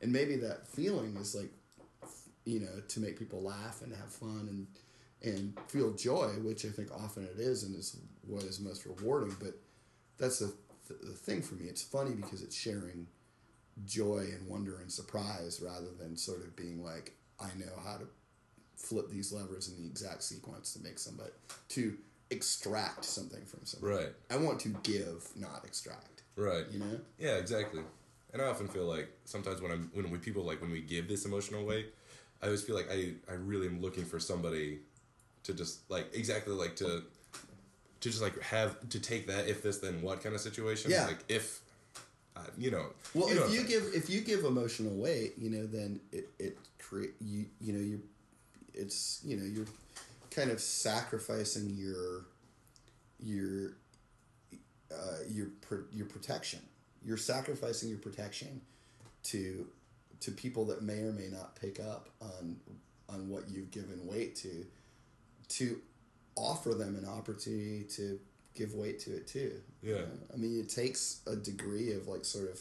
And maybe that feeling is like, you know, to make people laugh and have fun and and feel joy, which I think often it is and is what is most rewarding. But that's the, th- the thing for me. It's funny because it's sharing joy and wonder and surprise rather than sort of being like, I know how to flip these levers in the exact sequence to make somebody, to extract something from somebody. Right. I want to give, not extract. Right. You know? Yeah, exactly. And I often feel like sometimes when I'm when we people like when we give this emotional weight, I always feel like I I really am looking for somebody to just like exactly like to to just like have to take that if this then what kind of situation. Yeah. Like if uh, you know. Well, you know if you give if you give emotional weight, you know, then it it create you you know you it's you know you're kind of sacrificing your your uh, your your protection. You're sacrificing your protection to to people that may or may not pick up on on what you've given weight to to offer them an opportunity to give weight to it too. Yeah. I mean, it takes a degree of like sort of,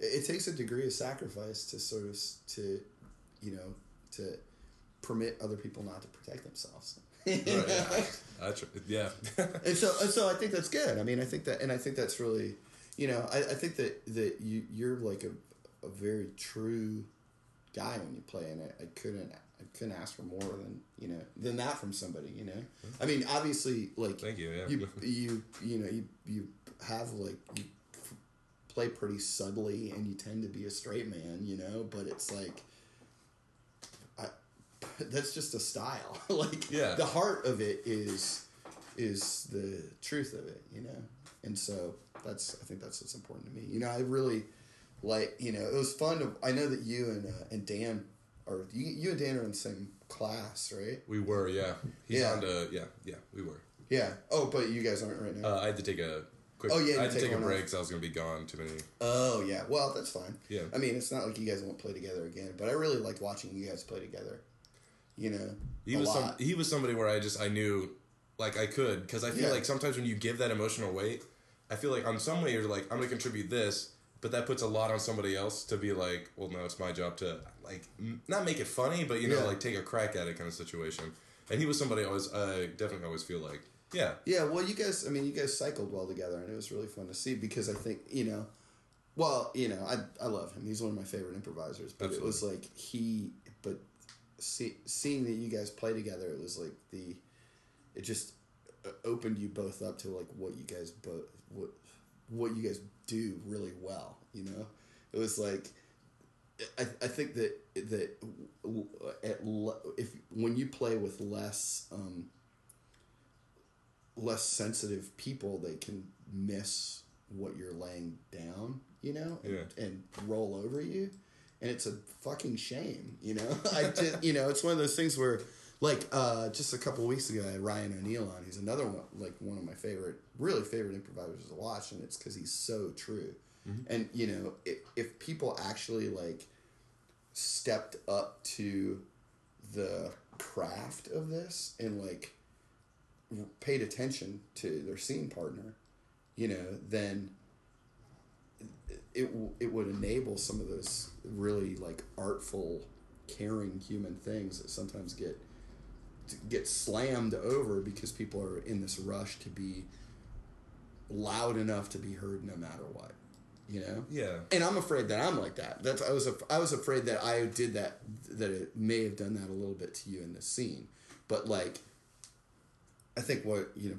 it it takes a degree of sacrifice to sort of to, you know, to permit other people not to protect themselves. Right, yeah. I tr- yeah. and so and so I think that's good. I mean, I think that and I think that's really, you know, I, I think that that you you're like a, a very true guy when you play, and I, I couldn't I couldn't ask for more than you know than that from somebody. You know, mm-hmm. I mean, obviously, like Thank you, yeah. you you you know you you have like you play pretty subtly, and you tend to be a straight man. You know, but it's like. That's just a style. like Yeah. the heart of it is is the truth of it, you know. And so that's I think that's what's important to me. You know, I really like you know it was fun to. I know that you and uh, and Dan are you, you and Dan are in the same class, right? we were, yeah. He's Yeah. on to yeah, yeah, we were. Yeah. Oh, but you guys aren't right now. Uh, I had to take a quick Oh, yeah, I had to take take a break because I was gonna be gone too many oh yeah. Well, that's fine. Yeah. I mean, it's not like you guys won't play together again, but I really liked watching you guys play together. You know, He was some, he was somebody where I just I knew like I could because I feel Yeah. like sometimes when you give that emotional weight, I feel like on some way you're like I'm gonna contribute this, but that puts a lot on somebody else to be like, well, no, it's my job to like m- not make it funny, but you know, Yeah. like take a crack at it kind of situation. And he was somebody I always I definitely always feel like yeah Yeah, well, you guys, I mean, you guys cycled well together, and it was really fun to see because I think, you know, well, you know, I, I love him. He's one of my favorite improvisers, but it was like he, but see, seeing that you guys play together, it was like the, it just uh, opened you both up to like what you guys both, what, what you guys do really well, you know? It was like, I, I think that that at le- if when you play with less um, less sensitive people, they can miss what you're laying down, you know, and, Yeah. and roll over you, and it's a fucking shame, you know. I just you know it's one of those things where like uh, just a couple weeks ago I had Ryan O'Neill on. He's another one like one of my favorite, really favorite improvisers to watch, and it's because he's so true. And you know, if, if people actually like stepped up to the craft of this and like paid attention to their scene partner, you know, then it it would enable some of those really like artful, caring human things that sometimes get get slammed over because people are in this rush to be loud enough to be heard no matter what, you know. yeah And I'm afraid that I'm like that. That's I was af- I was afraid that I did that that it may have done that a little bit to you in this scene, but like, I think what you know,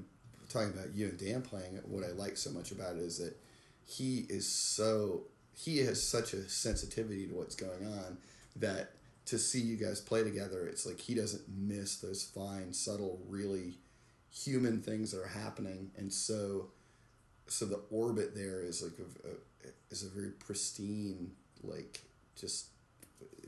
talking about you and Dan playing it, what I like so much about it is that he is so he has such a sensitivity to what's going on that to see you guys play together, it's like he doesn't miss those fine, subtle, really human things that are happening, and so so the orbit there is like a, a uh, is a very pristine, like just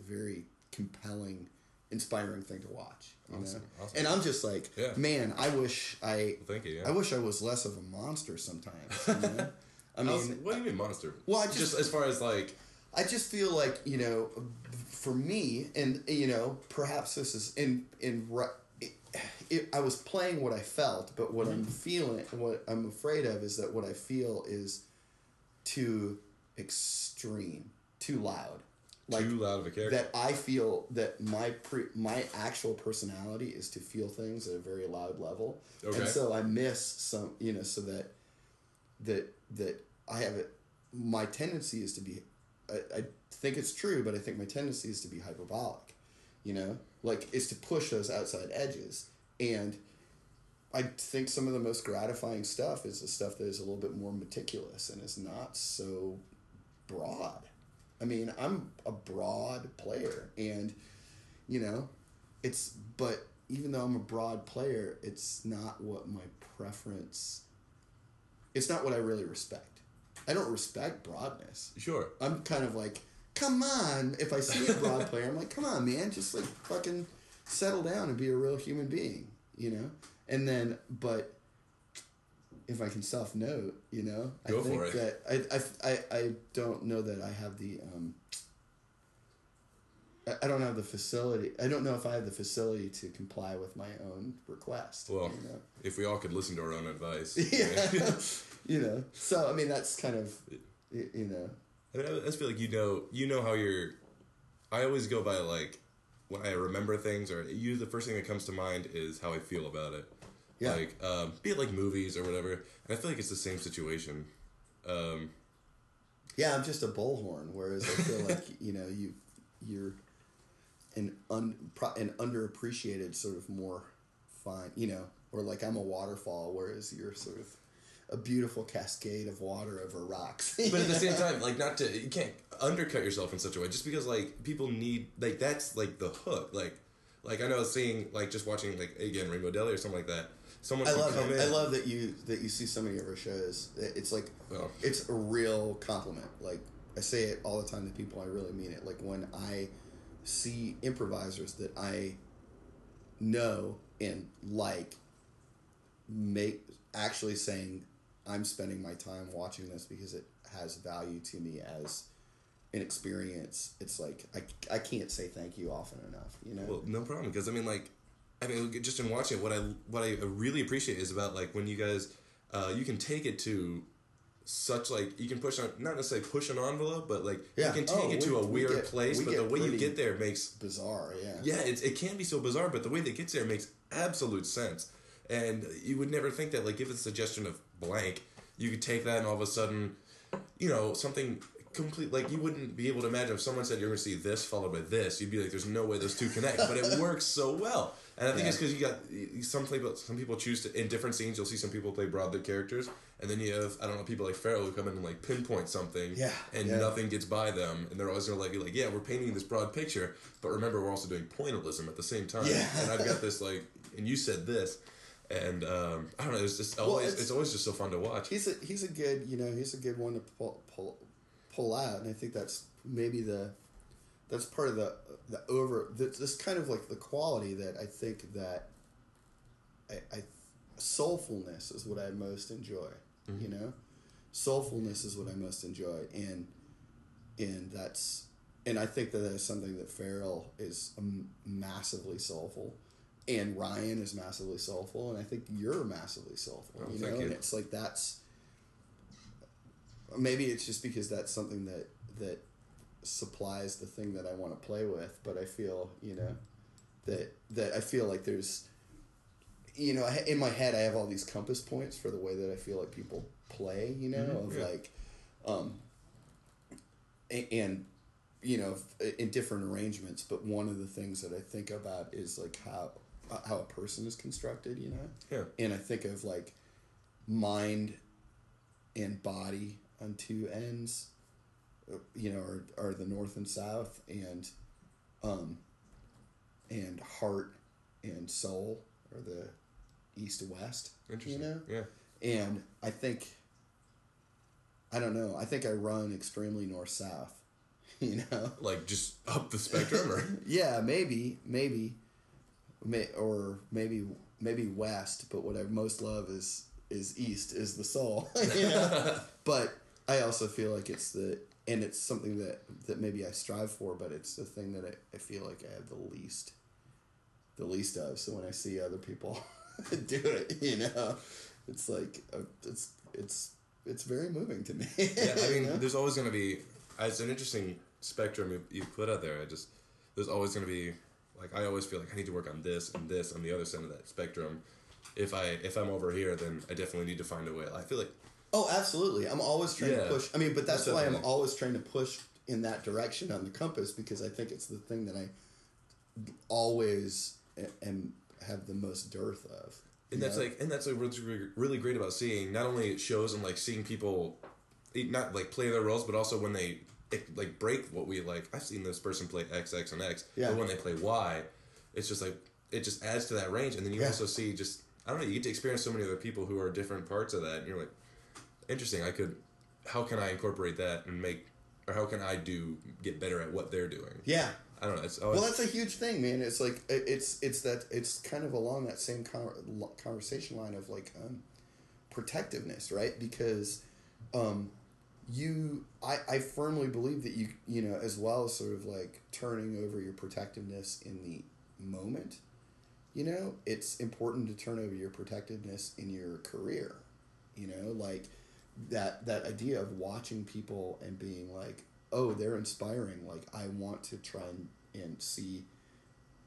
very compelling, inspiring thing to watch. You Awesome, know, awesome. and I'm just like, Yeah. man, I wish I, Thank you, yeah. I wish I was less of a monster sometimes. You know? I mean, was- what do you mean monster? Well, I just- as far as like I just feel like you know, for me, and you know, perhaps this is in in. It, it, I was playing what I felt, but what I'm mm-hmm. feeling, what I'm afraid of, is that what I feel is too extreme, too loud. Like too loud of a character. that I feel that my pre my actual personality is to feel things at a very loud level, Okay. and so I miss some, you know, so that that that I have it. My tendency is to be, I, I think it's true, but I think my tendency is to be hyperbolic, you know, like is to push those outside edges, and I think some of the most gratifying stuff is the stuff that is a little bit more meticulous and is not so broad. I mean, I'm a broad player, and you know, it's but even though I'm a broad player, it's not what my preference. It's not what I really respect. I don't respect broadness. sure. I'm kind of like, come on. If I see a broad player, I'm like, come on, man, just like fucking settle down and be a real human being, you know. And then, but if I can self note, you know, I think for it. that I, I, I, I don't know that I have the um. I- I don't have the facility. I don't know if I have the facility to comply with my own request. Well, you know? if we all could listen to our own advice. yeah, you know. So I mean, that's kind of, you know, I, mean, I just feel like you know, you know how you're. I always go by like when I remember things, or you. The first thing that comes to mind is how I feel about it. Yeah. Like, um, be it like movies or whatever, and I feel like it's the same situation. Um, Yeah, I'm just a bullhorn. Whereas I feel like you know you you're an un an underappreciated sort of more fine. You know, or like I'm a waterfall, whereas you're sort of a beautiful cascade of water over rocks. but at the same time, like not to you can't undercut yourself in such a way just because like people need like that's like the hook. Like, like I know seeing like just watching like again Rainbow Deli or something like that. Someone I love come it. I love that you that you see so many of our shows. It's like Well. it's a real compliment. Like I say it all the time to people. I really mean it. Like when I see improvisers that I know and like make actually saying I'm spending my time watching this because it has value to me as an experience. It's like I, I can't say thank you often enough. You know. Well, no problem because I mean, like, I mean, just in watching it, what I what I really appreciate is about like when you guys, uh, you can take it to such like you can push on not necessarily push an envelope, but like Yeah. you can take Oh, it to we- a we weird get- place. we But the way you get there makes Bizarre. Yeah. yeah, it's, it can be so bizarre, but the way that gets there makes absolute sense. And you would never think that, like, give a suggestion of blank, you could take that and all of a sudden, you know, something complete, like, you wouldn't be able to imagine if someone said you're going to see this followed by this, you'd be like, there's no way those two connect. But it works so well. And I think it's because you got some people, some people choose to, in different scenes, you'll see some people play broad characters. And then you have, I don't know, people like Farrell who come in and, like, pinpoint something. Yeah, And yeah. nothing gets by them. And they're always to, like, be like, yeah, we're painting this broad picture. But remember, we're also doing pointillism at the same time. Yeah. And I've got this like, and you said this, and um, I don't know. It's just always, it's- it's, always just so fun to watch. he's a he's a good you know he's a good one to pull pull, pull out, and I think that's maybe the that's part of the the over this, this kind of like the quality that I think that I, I soulfulness is what I most enjoy. You know, soulfulness is what I most enjoy, and and that's and I think that that is something that Farrell is um, massively soulful. And Ryan is massively soulful, and I think you're massively soulful. Oh, you thank know, you. and it's like that's maybe it's just because that's something that that supplies the thing that I want to play with. But I feel you know that that I feel like there's you know in my head I have all these compass points for the way that I feel like people play. You know Mhm, of yeah. like um a- and you know in different arrangements. But one of the things that I think about is like how how a person is constructed. You know Yeah. and I think of like mind and body on two ends, uh, you know, are, are the north and south, and um, and heart and soul are the east and west. Interesting. You know, Yeah. and I think I don't know. I think I run extremely north south. You know. Like just up the spectrum, or Yeah, maybe, maybe, may, or maybe, maybe west. But what I most love is is east, is the soul. but I also feel like it's the and it's something that that maybe I strive for, but it's the thing that I, I feel like I have the least the least of. So when I see other people do it, you know, it's like uh, it's it's it's very moving to me. yeah, I mean, you know? there's always going to be. It's an interesting spectrum you, you put out there. I just there's always going to be like I always feel like I need to work on this and this on the other side of that spectrum. If I if I'm over here, then I definitely need to find a way. I feel like Oh, absolutely. I'm always trying Yeah. to push. I mean, but that's why I'm always trying to push in that direction on the compass because I think it's the thing that I always am have the most dearth of. and that's know? like and that's like what's really, great about seeing not only shows and like seeing people not like play their roles but also when they like break what we like i've seen this person play x x and x Yeah. but when they play y it's just like it just adds to that range and then you Yeah. also see just i don't know you get to experience so many other people who are different parts of that and you're like interesting i could how can i incorporate that and make or how can i do get better at what they're doing yeah. i don't know it's always Well, that's a huge thing, man. It's like it's it's that it's kind of along that same con- conversation line of like um, protectiveness, right? Because um, you, I, I firmly believe that you, you know, as well as sort of like turning over your protectiveness in the moment, you know, it's important to turn over your protectiveness in your career. You know, like that that idea of watching people and being like, oh, they're inspiring. Like I want to try and, and see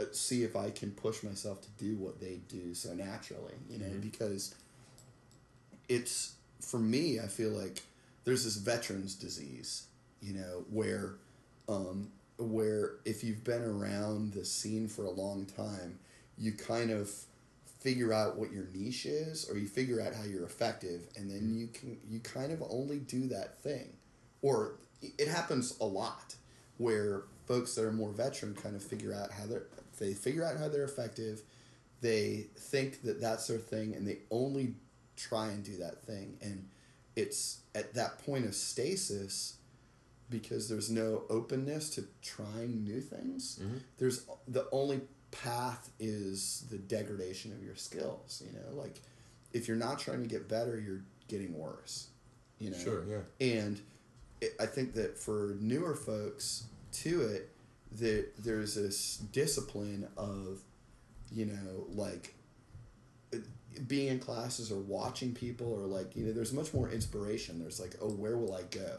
uh, see if I can push myself to do what they do so naturally. You know, because it's for me. I feel like there's this veterans disease. You know, where um, where if you've been around the scene for a long time, you kind of figure out what your niche is or you figure out how you're effective and then you can you kind of only do that thing or it happens a lot where folks that are more veteran kind of figure out how they're they figure out how they're effective they think that that's their thing and they only try and do that thing and it's at that point of stasis because there's no openness to trying new things. Mm-hmm. There's the only path is the degradation of your skills you know? Like if you're not trying to get better you're getting worse you know? Sure yeah. And it, I think that for newer folks to it, that there's this discipline of, you know, like being in classes or watching people or like you know, there's much more inspiration. There's like, oh, where will I go?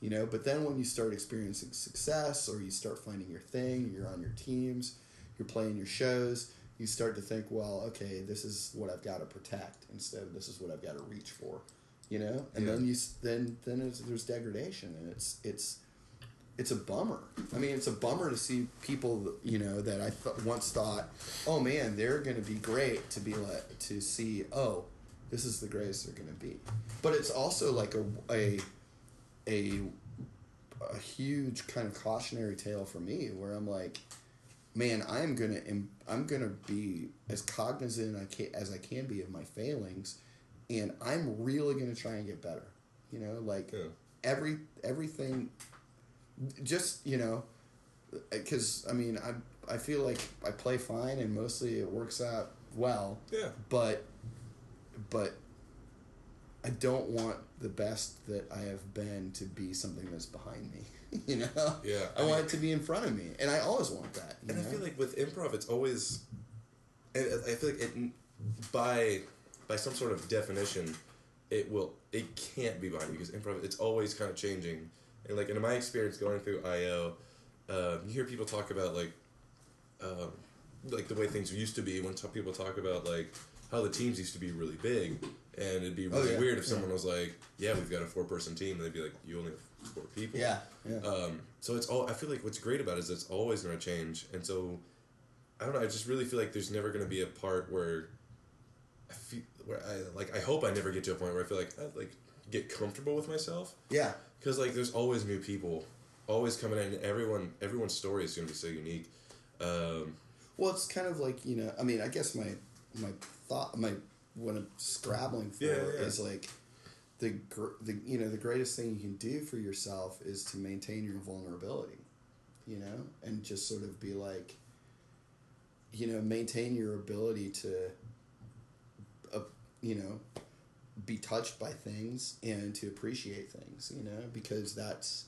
You know, but then when you start experiencing success or you start finding your thing, you're on your teams, you're playing your shows, you start to think, well, okay, this is what I've got to protect instead of this is what I've got to reach for you know and Yeah. then you then then it's, there's degradation and it's it's it's a bummer. I mean it's a bummer to see people you know that i th- once thought oh man they're going to be great to be like to see oh this is the greatest they're going to be. But it's also like a a a a huge kind of cautionary tale for me where i'm like man i'm gonna im- i'm gonna be as cognizant I can, as i can be of my failings and i'm really gonna try and get better. You know like Yeah. every everything just you know uh, because i mean i i feel like i play fine and mostly it works out well yeah but but I don't want the best that I have been to be something that's behind me. You know? Yeah, I, I want it to be in front of me. And I always want that. And know? I feel like with improv, it's always. and I feel like it, by by some sort of definition, it will it can't be behind you because improv it's always kind of changing. And like in my experience going through IO, uh, you hear people talk about like, um, like the way things used to be when t- people talk about like how the teams used to be really big, and it'd be really Oh, yeah, weird if yeah. someone was like, "Yeah, we've got a four person team," and they'd be like, "You only have four people." yeah. Yeah. Um, so it's all. I feel like what's great about it is it's always going to change, and so I don't know. I just really feel like there's never going to be a part where I feel where I like. I hope I never get to a point where I feel like I like get comfortable with myself yeah. Because like there's always new people, always coming in. Everyone, everyone's story is going to be so unique. Um, Well, it's kind of like, you know, I mean, I guess my my thought, my what I'm scrabbling for Yeah, yeah. is like the gr- the you know the greatest thing you can do for yourself is to maintain your vulnerability, you know, and just sort of be like, you know, maintain your ability to, uh, you know, be touched by things and to appreciate things you know because that's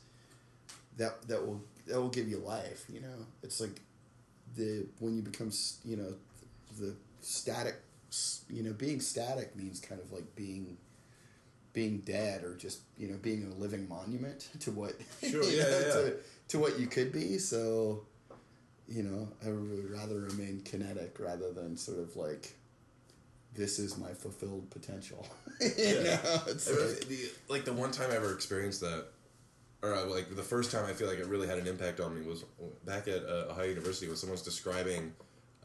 that that will that will give you life you know it's like the when you become you know the static you know being static means kind of like being being dead or just you know being a living monument to what Sure, yeah, know, yeah. To, to what you could be so you know i would rather remain kinetic rather than sort of like this is my fulfilled potential you Yeah. know it's like, the, like the one time I ever experienced that, or uh, like the first time I feel like it really had an impact on me was back at uh, Ohio University when someone was describing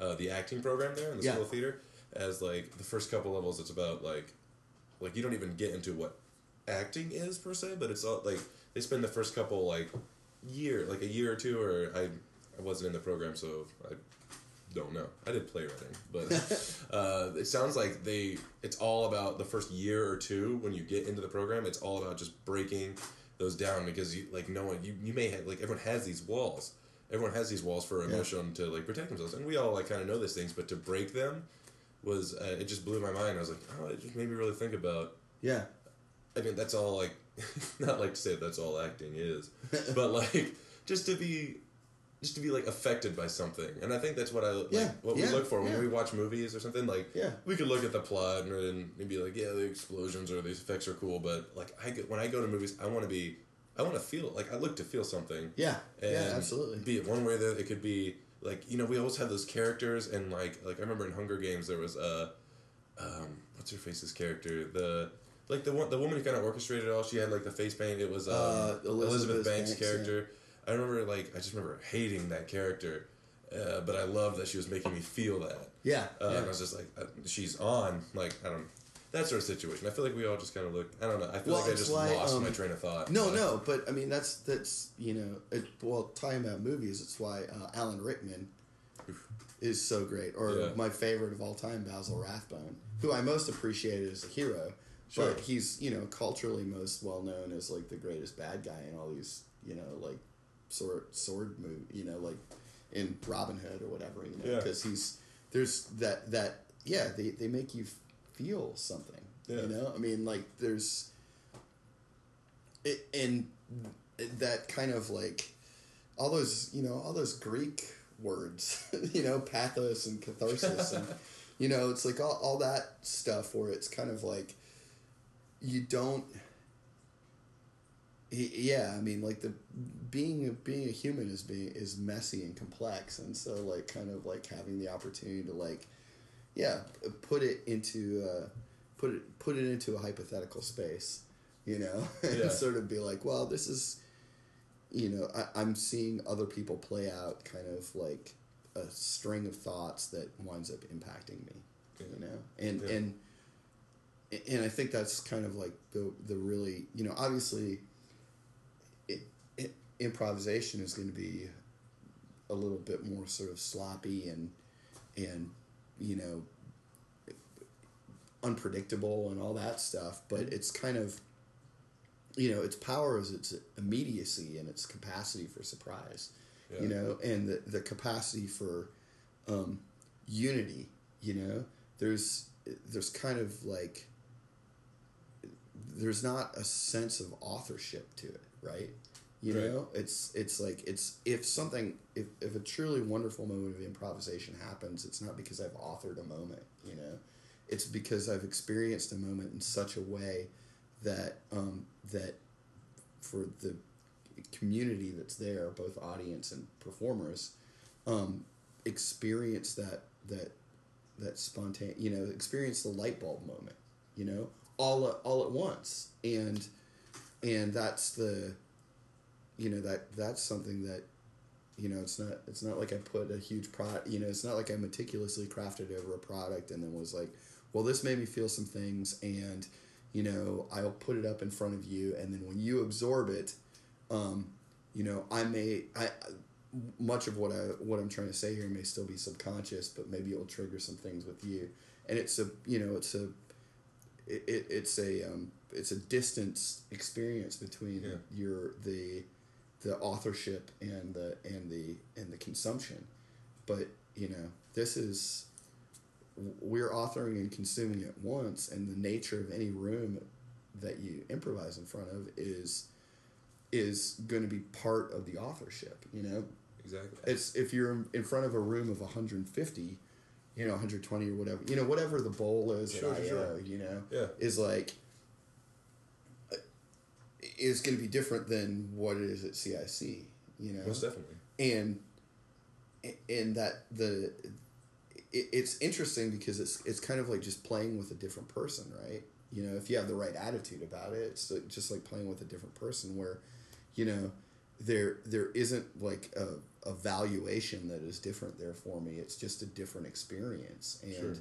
uh, the acting program there in the Yeah. school theater as like the first couple levels. It's about like, like you don't even get into what acting is per se, but it's all like they spend the first couple like year, like a year or two, or I I wasn't in the program, so I don't know. I did playwriting, but uh, it sounds like they. It's all about the first year or two when you get into the program. It's all about just breaking those down because you like no one. You you may have like everyone has these walls. Everyone has these walls for emotion to like protect themselves, and we all like kind of know these things. But to break them was uh, it just blew my mind. I was like, oh, it just made me really think about. yeah I mean, that's all like, not like to say that's all acting is, but like just to be, just to be like affected by something, and I think that's what I like, Yeah, what yeah, we look for when yeah. we watch movies or something. Like, Yeah. we could look at the plot and, and be like, yeah, the explosions or these effects are cool, but like I get, when I go to movies, I want to be, I want to feel like I look to feel something. yeah And yeah absolutely Be it one way that it could be like you know we always have those characters and like like I remember in Hunger Games there was a um, what's her face's character the like the one the woman who kind of orchestrated it all she had like the face paint it was um, Uh, Elizabeth, Elizabeth Banks, Banks, character I remember like I just remember hating that character uh, but I love that she was making me feel that yeah, uh, yeah. and I was just like uh, she's on like I don't that sort of situation I feel like we all just kind of look I don't know I feel Well, like I just why, lost um, my train of thought No, but- no, but I mean that's that's you know it, well talking about movies, it's why uh, Alan Rickman is so great, or Yeah. my favorite of all time, Basil Rathbone, who I most appreciated as a hero, Sure. but he's you know culturally most well known as like the greatest bad guy in all these you know like sword sword move you know like in Robin Hood or whatever you know Yeah. because he's there's that that yeah they they make you feel something Yeah. you know I mean like there's it, and that kind of like all those you know all those Greek words you know pathos and catharsis and you know it's like all, all that stuff where it's kind of like you don't yeah I mean like the being being a human is being is messy and complex and so like kind of like having the opportunity to like yeah put it into uh, put it put it into a hypothetical space you know and Yeah. sort of be like well this is you know I, i'm seeing other people play out kind of like a string of thoughts that winds up impacting me you know and Yeah. and and i think that's kind of like the the really you know obviously improvisation is going to be a little bit more sort of sloppy and and you know unpredictable and all that stuff but it's kind of you know its power is its immediacy and its capacity for surprise you know and the, the capacity for um, unity you know? There's there's kind of like there's not a sense of authorship to it right you Right. know it's it's like it's if something if, if a truly wonderful moment of improvisation happens it's not because i've authored a moment you know? It's because i've experienced a moment in such a way that um, that for the community that's there both audience and performers um, experience that that that spontaneous you know experience the light bulb moment you know? All at, all at once. And and that's the you know that that's something that you know it's not it's not like I put a huge product you know it's not like I meticulously crafted over a product and then was like well this made me feel some things and you know I'll put it up in front of you and then when you absorb it um, you know I may I much of what I what I'm trying to say here may still be subconscious but maybe it'll trigger some things with you and it's a you know it's a it, it, it's a um, it's a distance experience between Yeah. your the the authorship and the and the and the consumption but you know this is we're authoring and consuming at once, and the nature of any room that you improvise in front of is is going to be part of the authorship. You know, Exactly. it's if you're in front of a room of 150 you know 120 or whatever you know whatever the bowl is Sure, IO, sure. you know Yeah. is like uh, is going to be different than what it is at CIC you know? Most definitely. and and that the it, it's interesting because it's it's kind of like just playing with a different person right? You know if you have the right attitude about it it's like- just like playing with a different person where you know there there isn't like a, a valuation that is different there for me. It's just a different experience. And Sure.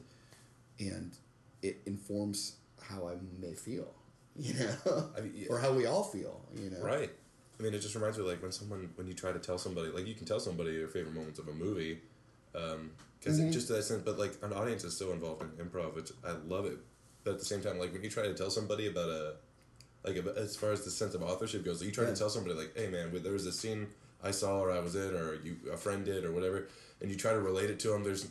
and it informs how i may feel you know I mean, yeah. or how we all feel you know Right. I mean, it just reminds me like when someone when you try to tell somebody like you can tell somebody your favorite moments of a movie, because Mm-hmm. it just that sense. But like an audience is so involved in improv, which I love it. But at the same time, like when you try to tell somebody about a like as far as the sense of authorship goes, you try Yeah. to tell somebody like, hey man, there was this scene I saw or I was in or you a friend did or whatever, and you try to relate it to them. There's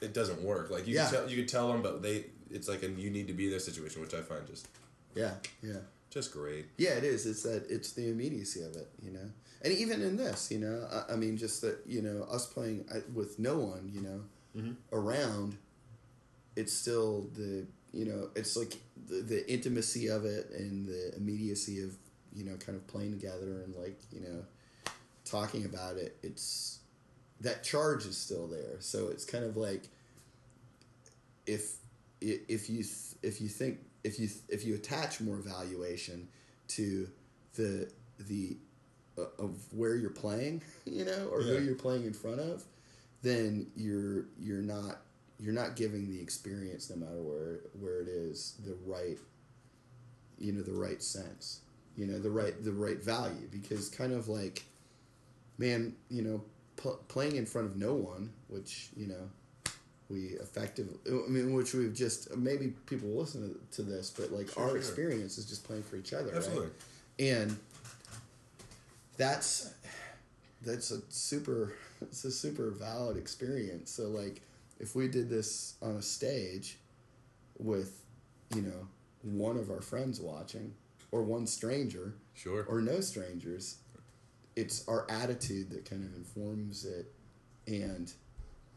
it doesn't work. Like you Yeah. can tell you can tell them, but they it's like a you need to be in their situation, which I find just yeah yeah just great. Yeah, it is. It's that it's the immediacy of it, you know. And even in this, you know, I, I mean, just that you know, us playing with no one, you know, mm-hmm. around, it's still the you know, it's like the, the intimacy of it and the immediacy of you know, kind of playing together and like you know, talking about it. It's that charge is still there, so it's kind of like if i- if you if you think if you if you attach more valuation to the the uh, of where you're playing, you know, or Yeah. who you're playing in front of, then you're you're not you're not giving the experience no matter where where it is the right you know the right sense you know the right the right value because kind of like man you know pl- playing in front of no one which you know we effectively i mean which we've just maybe people will listen to, to this but like Sure, our sure. experience is just playing for each other Absolutely. right and that's that's a super it's a super valid experience so like if we did this on a stage with you know one of our friends watching or one stranger Sure. or no strangers it's our attitude that kind of informs it and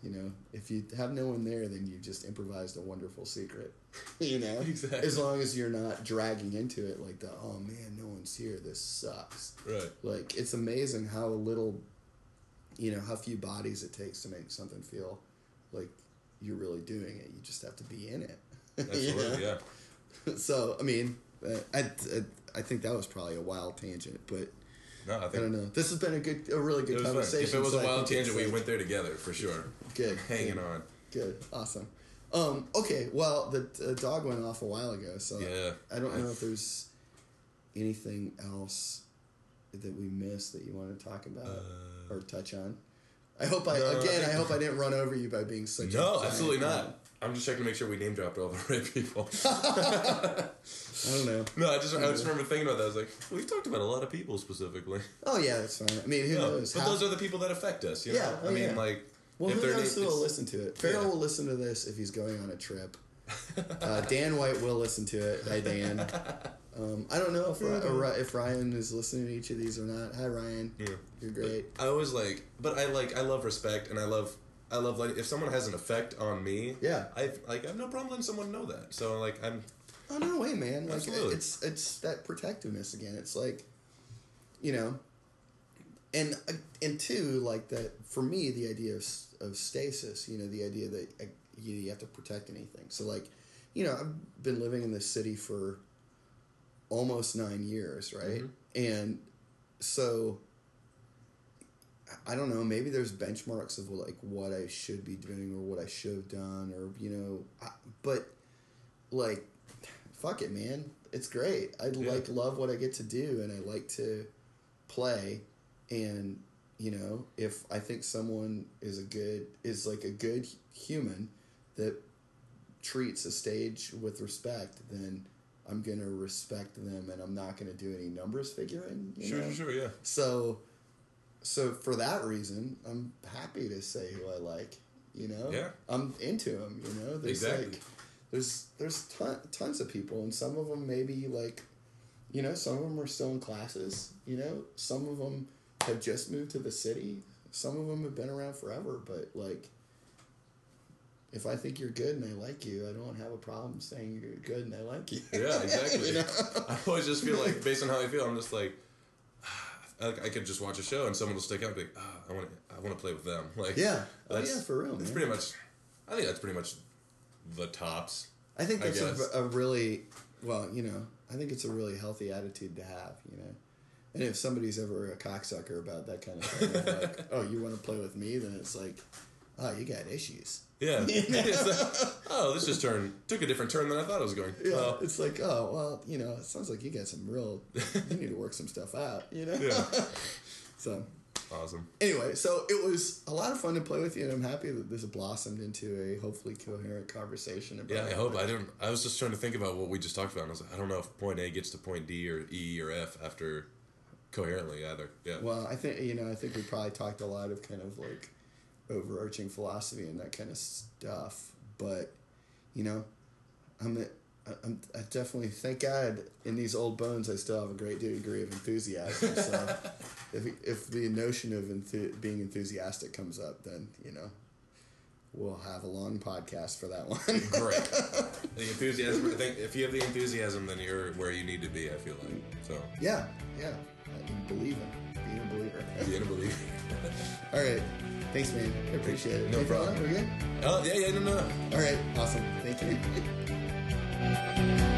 you know if you have no one there then you just improvised a wonderful secret you know Exactly. as long as you're not dragging into it like the oh man no one's here this sucks right. like it's amazing how little you know how few bodies it takes to make something feel like you're really doing it you just have to be in it Absolutely. Yeah. so i mean uh, I, I i think that was probably a wild tangent but No, I i don't know this has been a good a really good conversation If it was so a I wild tangent, we like, went there together for sure. good Hanging good, on. good awesome um okay well the uh, dog went off a while ago so Yeah. i don't know if there's anything else that we missed that you want to talk about Uh, or touch on. I hope I No, again. I, think- hope I didn't run over you by being such. a No, absolutely not. I'm just checking to make sure we name dropped all the right people. I don't know. no, I just I just remember thinking about that. I was like, we've talked about a lot of people specifically. Oh yeah, that's fine. I mean, who No, knows? but Half- those are the people that affect us. You Yeah, know? oh, I mean, yeah. like, well, if who they're knows who will listen to it? Farrell Yeah. will listen to this if he's going on a trip. Uh, Dan White will listen to it. Hi, Dan. Um, I don't know if Ry- or Ry- if Ryan is listening to each of these or not. Hi, Ryan. Yeah. You're great. I always like, but I like, I love respect, and I love, I love like if someone has an effect on me. Yeah. I like, I have no problem letting someone know that. So like, I'm Oh no way, man! Like Absolutely. it's it's that protectiveness again. It's like, you know, and uh, and two like that for me the idea of of stasis. You know, the idea that uh, you, you have to protect anything. So like, you know, I've been living in this city for almost nine years, right? And so I don't know. Maybe there's benchmarks of like what I should be doing or what I should have done, or you know, I, but like, fuck it, man. It's great. I Yeah. like love what I get to do, and I like to play. And you know, if I think someone is a good is like a good human that treats a stage with respect, then I'm gonna respect them, and I'm not gonna do any numbers figuring. You sure, know? sure, sure, yeah. So, so for that reason, I'm happy to say who I like. You know, Yeah. I'm into them. You know, there's Exactly. like there's there's ton, tons of people, and some of them maybe like, you know, some of them are still in classes. You know, some of them have just moved to the city. Some of them have been around forever, but like. If I think you're good and I like you, I don't have a problem saying you're good and I like you. Yeah, exactly. You know? I always just feel like, based on how I feel, I'm just like, I, I could just watch a show and someone will stick out and be like, ah, I want to, I want to play with them. Like, Yeah. Oh, yeah, for real, It's pretty much. I think that's pretty much the tops. I think that's guess. a, a really well, you know, I think it's a really healthy attitude to have, you know. And if somebody's ever a cocksucker about that kind of thing, like, oh, you want to play with me, then it's like, oh, you got issues. Yeah. Like, oh, this just turned took a different turn than I thought it was going. Yeah, Well, it's like, oh, well, you know, it sounds like you got some real, you need to work some stuff out, you know. Yeah. so awesome. anyway, so it was a lot of fun to play with you, and I'm happy that this blossomed into a hopefully coherent conversation about. Yeah, I hope I didn't. I was just trying to think about what we just talked about. And I was like, I don't know if point A gets to point D or E or F after coherently either. Yeah. Well, I think you know. I think we probably talked a lot of kind of like overarching philosophy and that kind of stuff. But you know, I'm, a, I'm I definitely thank God in these old bones I still have a great degree of enthusiasm. So if if the notion of enthu- being enthusiastic comes up, then you know. We'll have a long podcast for that one. Great. The enthusiasm. I think if you have the enthusiasm, then you're where you need to be. I feel like so. yeah, yeah. I believe in being a believer. Being a believer. All right. Thanks, man. I appreciate it. No problem. else? We good? Oh yeah, yeah, no, no. All right. Awesome. Thank you.